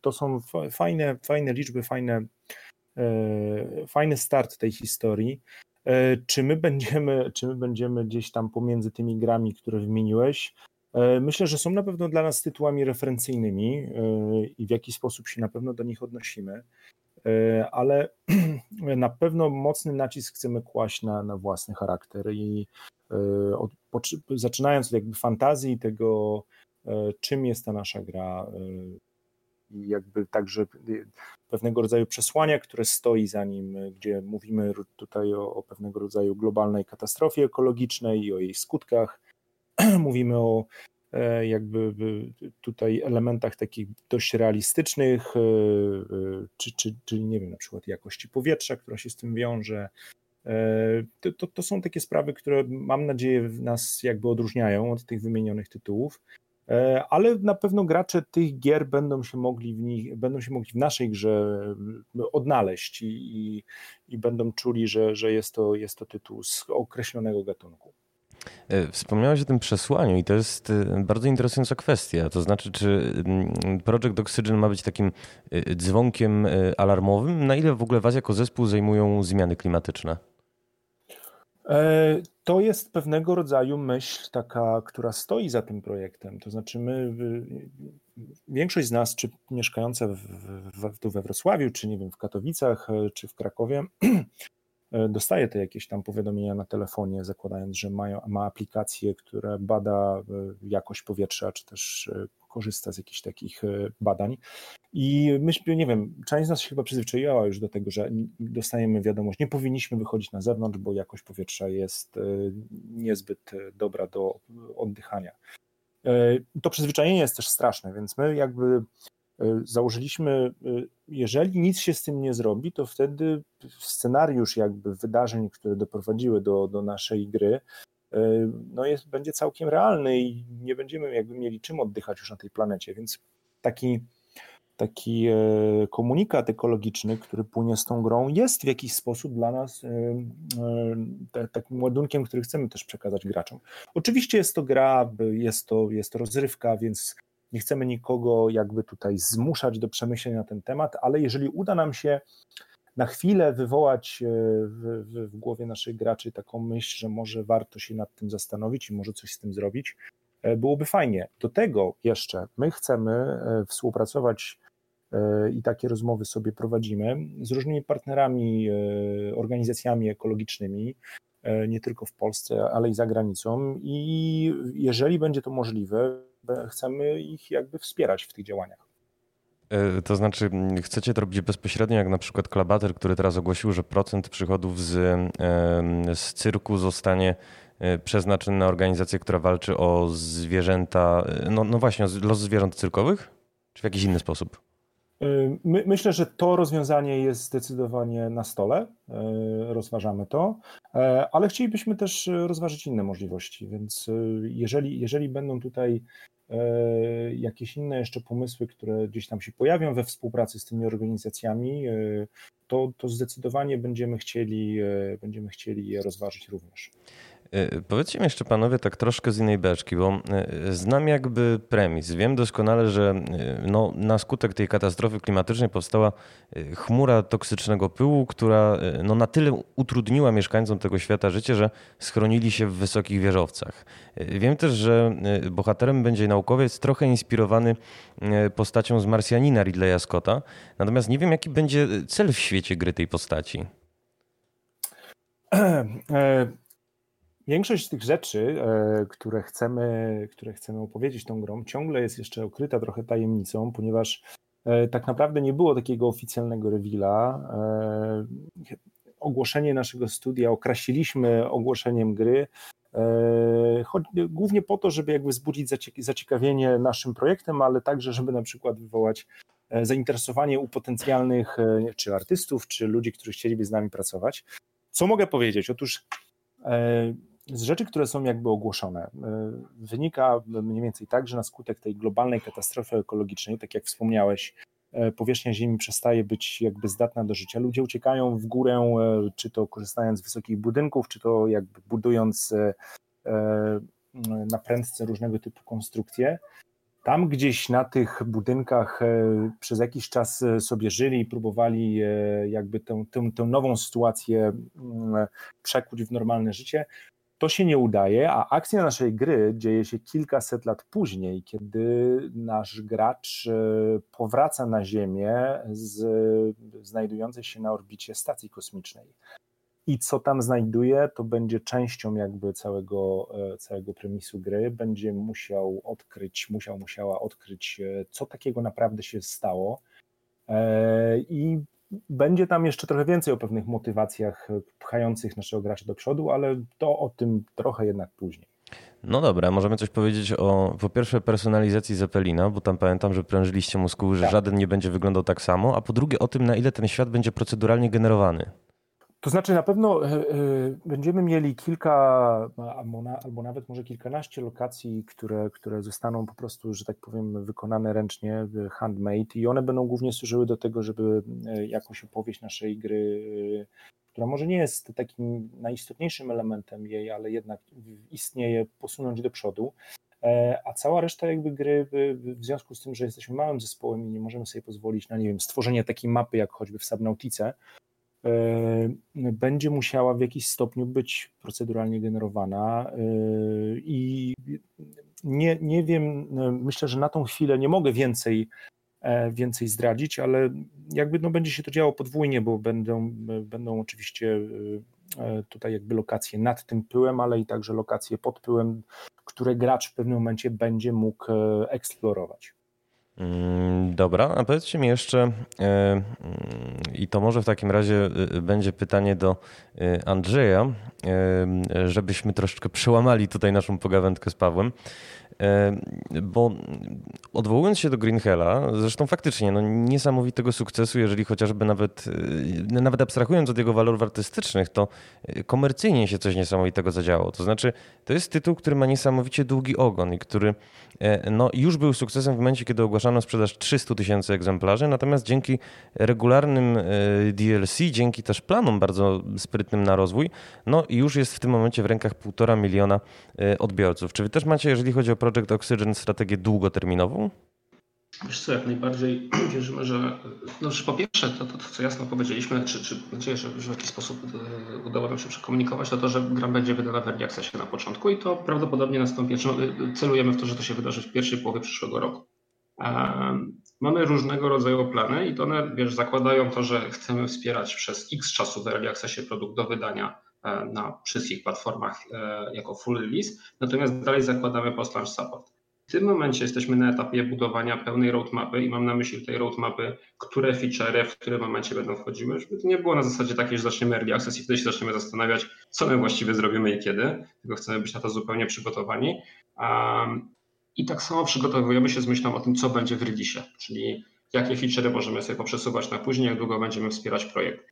to są fajne, fajne liczby, fajne, fajny start tej historii. E, czy my będziemy, czy my będziemy gdzieś tam pomiędzy tymi grami, które wymieniłeś? E, myślę, że są na pewno dla nas tytułami referencyjnymi e, i w jakiś sposób się na pewno do nich odnosimy, ale na pewno mocny nacisk chcemy kłaść na, na własny charakter i od, zaczynając od jakby fantazji tego, czym jest ta nasza gra, i jakby także pewnego rodzaju przesłania, które stoi za nim, gdzie mówimy tutaj o, o pewnego rodzaju globalnej katastrofie ekologicznej i o jej skutkach. mówimy o e, jakby tutaj elementach takich dość realistycznych, e, e, czy, czy, czyli nie wiem, na przykład jakości powietrza, która się z tym wiąże. To, to, to są takie sprawy, które mam nadzieję nas jakby odróżniają od tych wymienionych tytułów. E, ale na pewno gracze tych gier będą się mogli w, nich, będą się mogli w naszej grze e, odnaleźć i, i, i będą czuli, że, że jest, to, jest to tytuł z określonego gatunku.
E, wspomniałeś o tym przesłaniu i to jest bardzo interesująca kwestia. To znaczy, czy mm, Project Oxygen ma być takim dzwonkiem alarmowym? Na ile w ogóle Was jako zespół zajmują zmiany klimatyczne?
E, to jest pewnego rodzaju myśl taka, która stoi za tym projektem. To znaczy, my, większość z nas, czy mieszkające w, w, tu we Wrocławiu, czy nie wiem, w Katowicach, e, czy w Krakowie, e, dostaje te jakieś tam powiadomienia na telefonie, zakładając, że ma, ma aplikację, która bada jakość powietrza, czy też korzysta z jakichś takich badań. I myśmy, nie wiem, część z nas się chyba przyzwyczaiła już do tego, że dostajemy wiadomość, nie powinniśmy wychodzić na zewnątrz, bo jakość powietrza jest e, niezbyt e, dobra do oddychania. E, to przyzwyczajenie jest też straszne, więc my jakby założyliśmy, jeżeli nic się z tym nie zrobi, to wtedy scenariusz jakby wydarzeń, które doprowadziły do, do naszej gry, no jest, będzie całkiem realny i nie będziemy jakby mieli czym oddychać już na tej planecie, więc taki taki e, komunikat ekologiczny, który płynie z tą grą, jest w jakiś sposób dla nas e, e, takim ładunkiem, który chcemy też przekazać graczom. Oczywiście jest to gra, jest to, jest to rozrywka, więc nie chcemy nikogo jakby tutaj zmuszać do przemyślenia na ten temat, ale jeżeli uda nam się na chwilę wywołać w, w, w, głowie naszych graczy taką myśl, że może warto się nad tym zastanowić i może coś z tym zrobić, byłoby fajnie. Do tego jeszcze my chcemy współpracować E, i takie rozmowy sobie prowadzimy z różnymi partnerami, e, organizacjami ekologicznymi, e, nie tylko w Polsce, ale i za granicą. I jeżeli będzie to możliwe, chcemy ich jakby wspierać w tych działaniach.
To znaczy, chcecie to robić bezpośrednio, jak na przykład Klabater, który teraz ogłosił, że procent przychodów z, z cyrku zostanie przeznaczony na organizację, która walczy o zwierzęta, no, no właśnie, o los zwierząt cyrkowych? Czy w jakiś inny sposób?
Y, my, myślę, że to rozwiązanie jest zdecydowanie na stole. Y, rozważamy to, y, ale chcielibyśmy też rozważyć inne możliwości. Więc jeżeli, jeżeli będą tutaj jakieś inne jeszcze pomysły, które gdzieś tam się pojawią we współpracy z tymi organizacjami, to, to zdecydowanie będziemy chcieli, będziemy chcieli je rozważyć również.
E, powiedzcie mi jeszcze panowie tak troszkę z innej beczki, bo e, znam jakby premis. Wiem doskonale, że e, no, na skutek tej katastrofy klimatycznej powstała chmura toksycznego pyłu, która no, na tyle utrudniła mieszkańcom tego świata życie, że schronili się w wysokich wieżowcach. Wiem też, że bohaterem będzie naukowiec trochę inspirowany postacią z Marsjanina Ridleya Scotta, natomiast nie wiem jaki będzie cel w świecie gry tej postaci.
Większość z tych rzeczy, e, które chcemy, które chcemy opowiedzieć tą grą, ciągle jest jeszcze ukryta trochę tajemnicą, ponieważ tak naprawdę nie było takiego oficjalnego rewila. Ogłoszenie naszego studia określiliśmy ogłoszeniem gry, głównie po to, żeby jakby wzbudzić zaciekawienie naszym projektem, ale także, żeby na przykład wywołać zainteresowanie u potencjalnych czy artystów, czy ludzi, którzy chcieliby z nami pracować. Co mogę powiedzieć? Otóż z rzeczy, które są jakby ogłoszone, e, wynika mniej więcej tak, że na skutek tej globalnej katastrofy ekologicznej, tak jak wspomniałeś, e, powierzchnia Ziemi przestaje być jakby zdatna do życia. Ludzie uciekają w górę, e, czy to korzystając z wysokich budynków, czy to jakby budując na prędce różnego typu konstrukcje. Tam gdzieś na tych budynkach przez jakiś czas sobie żyli i próbowali jakby tę, tę, tę nową sytuację mm, przekuć w normalne życie to się nie udaje, a akcja naszej gry dzieje się kilkaset lat później, kiedy nasz gracz e, powraca na Ziemię z znajdującej się na orbicie stacji kosmicznej. I co tam znajduje, to będzie częścią jakby całego, e, całego premisu gry. Będzie musiał odkryć, musiał, musiała odkryć, e, co takiego naprawdę się stało. I będzie tam jeszcze trochę więcej o pewnych motywacjach pchających naszego gracza do przodu, ale to o tym trochę jednak później.
No dobra, możemy coś powiedzieć o po pierwsze personalizacji Zeppelina, bo tam pamiętam, że prężyliście muskuły, że tak. żaden nie będzie wyglądał tak samo, a po drugie o tym, na ile ten świat będzie proceduralnie generowany.
To znaczy na pewno e, e, będziemy mieli kilka albo, nawet może kilkanaście lokacji, które, które zostaną po prostu, że tak powiem, wykonane ręcznie, handmade i one będą głównie służyły do tego, żeby e, jakąś opowieść naszej gry, która może nie jest takim najistotniejszym elementem jej, ale jednak istnieje, posunąć do przodu. A cała reszta jakby gry, w związku z tym, że jesteśmy małym zespołem i nie możemy sobie pozwolić na, nie wiem, stworzenie takiej mapy, jak choćby w Subnautice, E, będzie musiała w jakiś stopniu być proceduralnie generowana e, i nie, nie wiem, e, myślę, że na tą chwilę nie mogę więcej, więcej zdradzić, ale jakby no będzie się to działo podwójnie, bo będą, będą oczywiście tutaj jakby lokacje nad tym pyłem, ale i także lokacje pod pyłem, które gracz w pewnym momencie będzie mógł eksplorować.
Mm, dobra, a powiedzcie mi jeszcze, e, mm, i to może w takim razie e, będzie pytanie do e, Andrzeja, żebyśmy troszeczkę przełamali tutaj naszą pogawędkę z Pawłem. Bo odwołując się do Greenhella, zresztą faktycznie no, niesamowitego sukcesu, jeżeli chociażby nawet, nawet abstrahując od jego walorów artystycznych, to komercyjnie się coś niesamowitego zadziało. To znaczy, to jest tytuł, który ma niesamowicie długi ogon i który no, już był sukcesem w momencie, kiedy ogłaszano sprzedaż 300 tysięcy egzemplarzy, natomiast dzięki regularnym DLC, dzięki też planom bardzo sprytnym na rozwój, no już jest w tym momencie w rękach półtora miliona odbiorców. Czy wy też macie, jeżeli chodzi o Project Oxygen strategię długoterminową?
Wiesz co, jak najbardziej wierzymy, że no, że po pierwsze to, to, to, co jasno powiedzieliśmy, czy, czy nadzieję, że, że w jakiś sposób e, udało nam się przekomunikować, to to, że gra będzie wydana w Early Accessie na początku i to prawdopodobnie nastąpi, czy no, celujemy w to, że to się wydarzy w pierwszej połowie przyszłego roku. Mamy różnego rodzaju plany i to one, wiesz, zakładają to, że chcemy wspierać przez x czasu w Early Accessie produkt do wydania E, na wszystkich platformach e, jako full release, natomiast dalej zakładamy post-launch support. W tym momencie jesteśmy na etapie budowania pełnej roadmapy i mam na myśli tej roadmapy, które feature w którym momencie będą wchodziły, żeby to nie było na zasadzie takiej, że zaczniemy early access i wtedy się zaczniemy zastanawiać, co my właściwie zrobimy i kiedy, tylko chcemy być na to zupełnie przygotowani. I tak samo przygotowujemy się z myślą o tym, co będzie w release, czyli jakie feature możemy sobie poprzesuwać na później, jak długo będziemy wspierać projekt.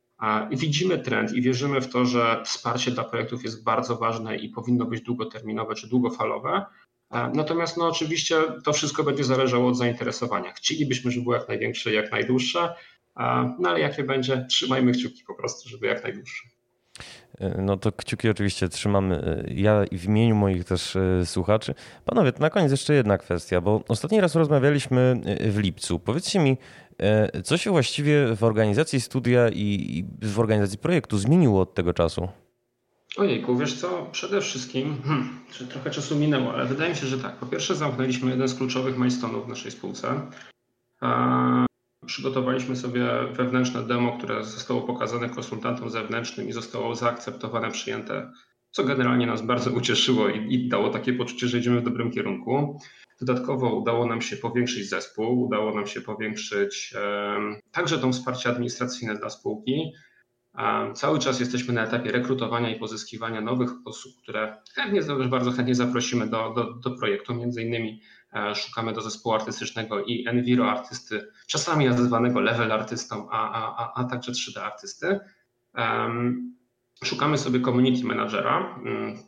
Widzimy trend i wierzymy w to, że wsparcie dla projektów jest bardzo ważne i powinno być długoterminowe czy długofalowe. Natomiast no oczywiście to wszystko będzie zależało od zainteresowania. Chcielibyśmy, żeby było jak największe, jak najdłuższe, no ale jak nie będzie, trzymajmy kciuki po prostu, żeby jak najdłuższe.
No to kciuki oczywiście trzymamy ja i w imieniu moich też e, słuchaczy. Panowie, na koniec jeszcze jedna kwestia, bo ostatni raz rozmawialiśmy e, w lipcu. Powiedzcie mi, E, co się właściwie w organizacji studia i w organizacji projektu zmieniło od tego czasu?
Ojejku, wiesz co, przede wszystkim, hmm, trochę czasu minęło, ale wydaje mi się, że tak. Po pierwsze zamknęliśmy jeden z kluczowych milestone'ów w naszej spółce. Przygotowaliśmy sobie wewnętrzne demo, które zostało pokazane konsultantom zewnętrznym i zostało zaakceptowane, przyjęte co generalnie nas bardzo ucieszyło i, i dało takie poczucie, że idziemy w dobrym kierunku. Dodatkowo udało nam się powiększyć zespół, udało nam się powiększyć także to wsparcie administracyjne dla spółki. Cały czas jesteśmy na etapie rekrutowania i pozyskiwania nowych osób, które chętnie, bardzo chętnie zaprosimy do, do, do projektu. Między innymi e, szukamy do zespołu artystycznego i enviro artysty, czasami nazywanego level artystą, a, a, a, a także 3D artysty. Szukamy sobie community managera. Um,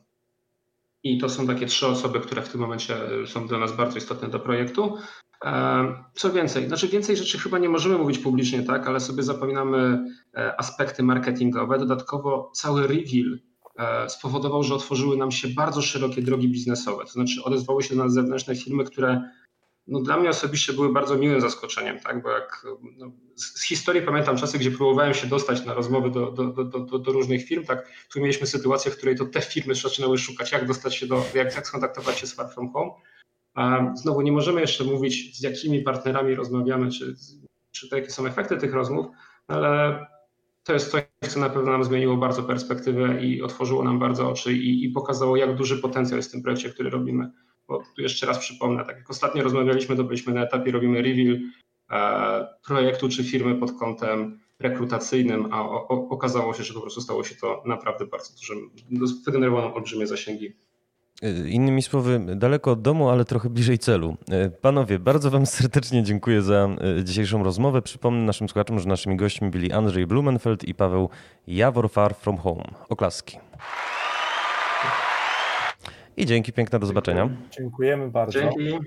i to są takie trzy osoby, które w tym momencie są dla nas bardzo istotne do projektu. E, co więcej, znaczy więcej rzeczy chyba nie możemy mówić publicznie, tak, ale sobie zapominamy e, aspekty marketingowe. Dodatkowo cały reveal e, spowodował, że otworzyły nam się bardzo szerokie drogi biznesowe. To znaczy odezwały się do nas zewnętrzne firmy, które no dla mnie osobiście były bardzo miłym zaskoczeniem, tak? bo jak no, z, historii pamiętam czasy, gdzie próbowałem się dostać na rozmowy do, do, do, do, do różnych firm, tak? tu mieliśmy sytuację, w której to te firmy zaczynały szukać, jak dostać się do, jak, jak skontaktować się z Far From Home. Znowu nie możemy jeszcze mówić, z jakimi partnerami rozmawiamy, czy, czy jakie są efekty tych rozmów, ale to jest coś, co na pewno nam zmieniło bardzo perspektywę i otworzyło nam bardzo oczy i, i pokazało, jak duży potencjał jest w tym projekcie, który robimy bo tu jeszcze raz przypomnę, tak jak ostatnio rozmawialiśmy, to byliśmy na etapie, robimy reveal e, projektu czy firmy pod kątem rekrutacyjnym, a o, o, okazało się, że po prostu stało się to naprawdę bardzo dużym, wygenerowało olbrzymie zasięgi.
E, innymi słowy, daleko od domu, ale trochę bliżej celu. E, panowie, bardzo Wam serdecznie dziękuję za dzisiejszą rozmowę. Przypomnę naszym słuchaczom, że naszymi gośćmi byli Andrzej Blumenfeld i Paweł Jawor Far From Home. Oklaski. I dzięki piękne, do zobaczenia.
Dziękujemy bardzo.
Dzięki.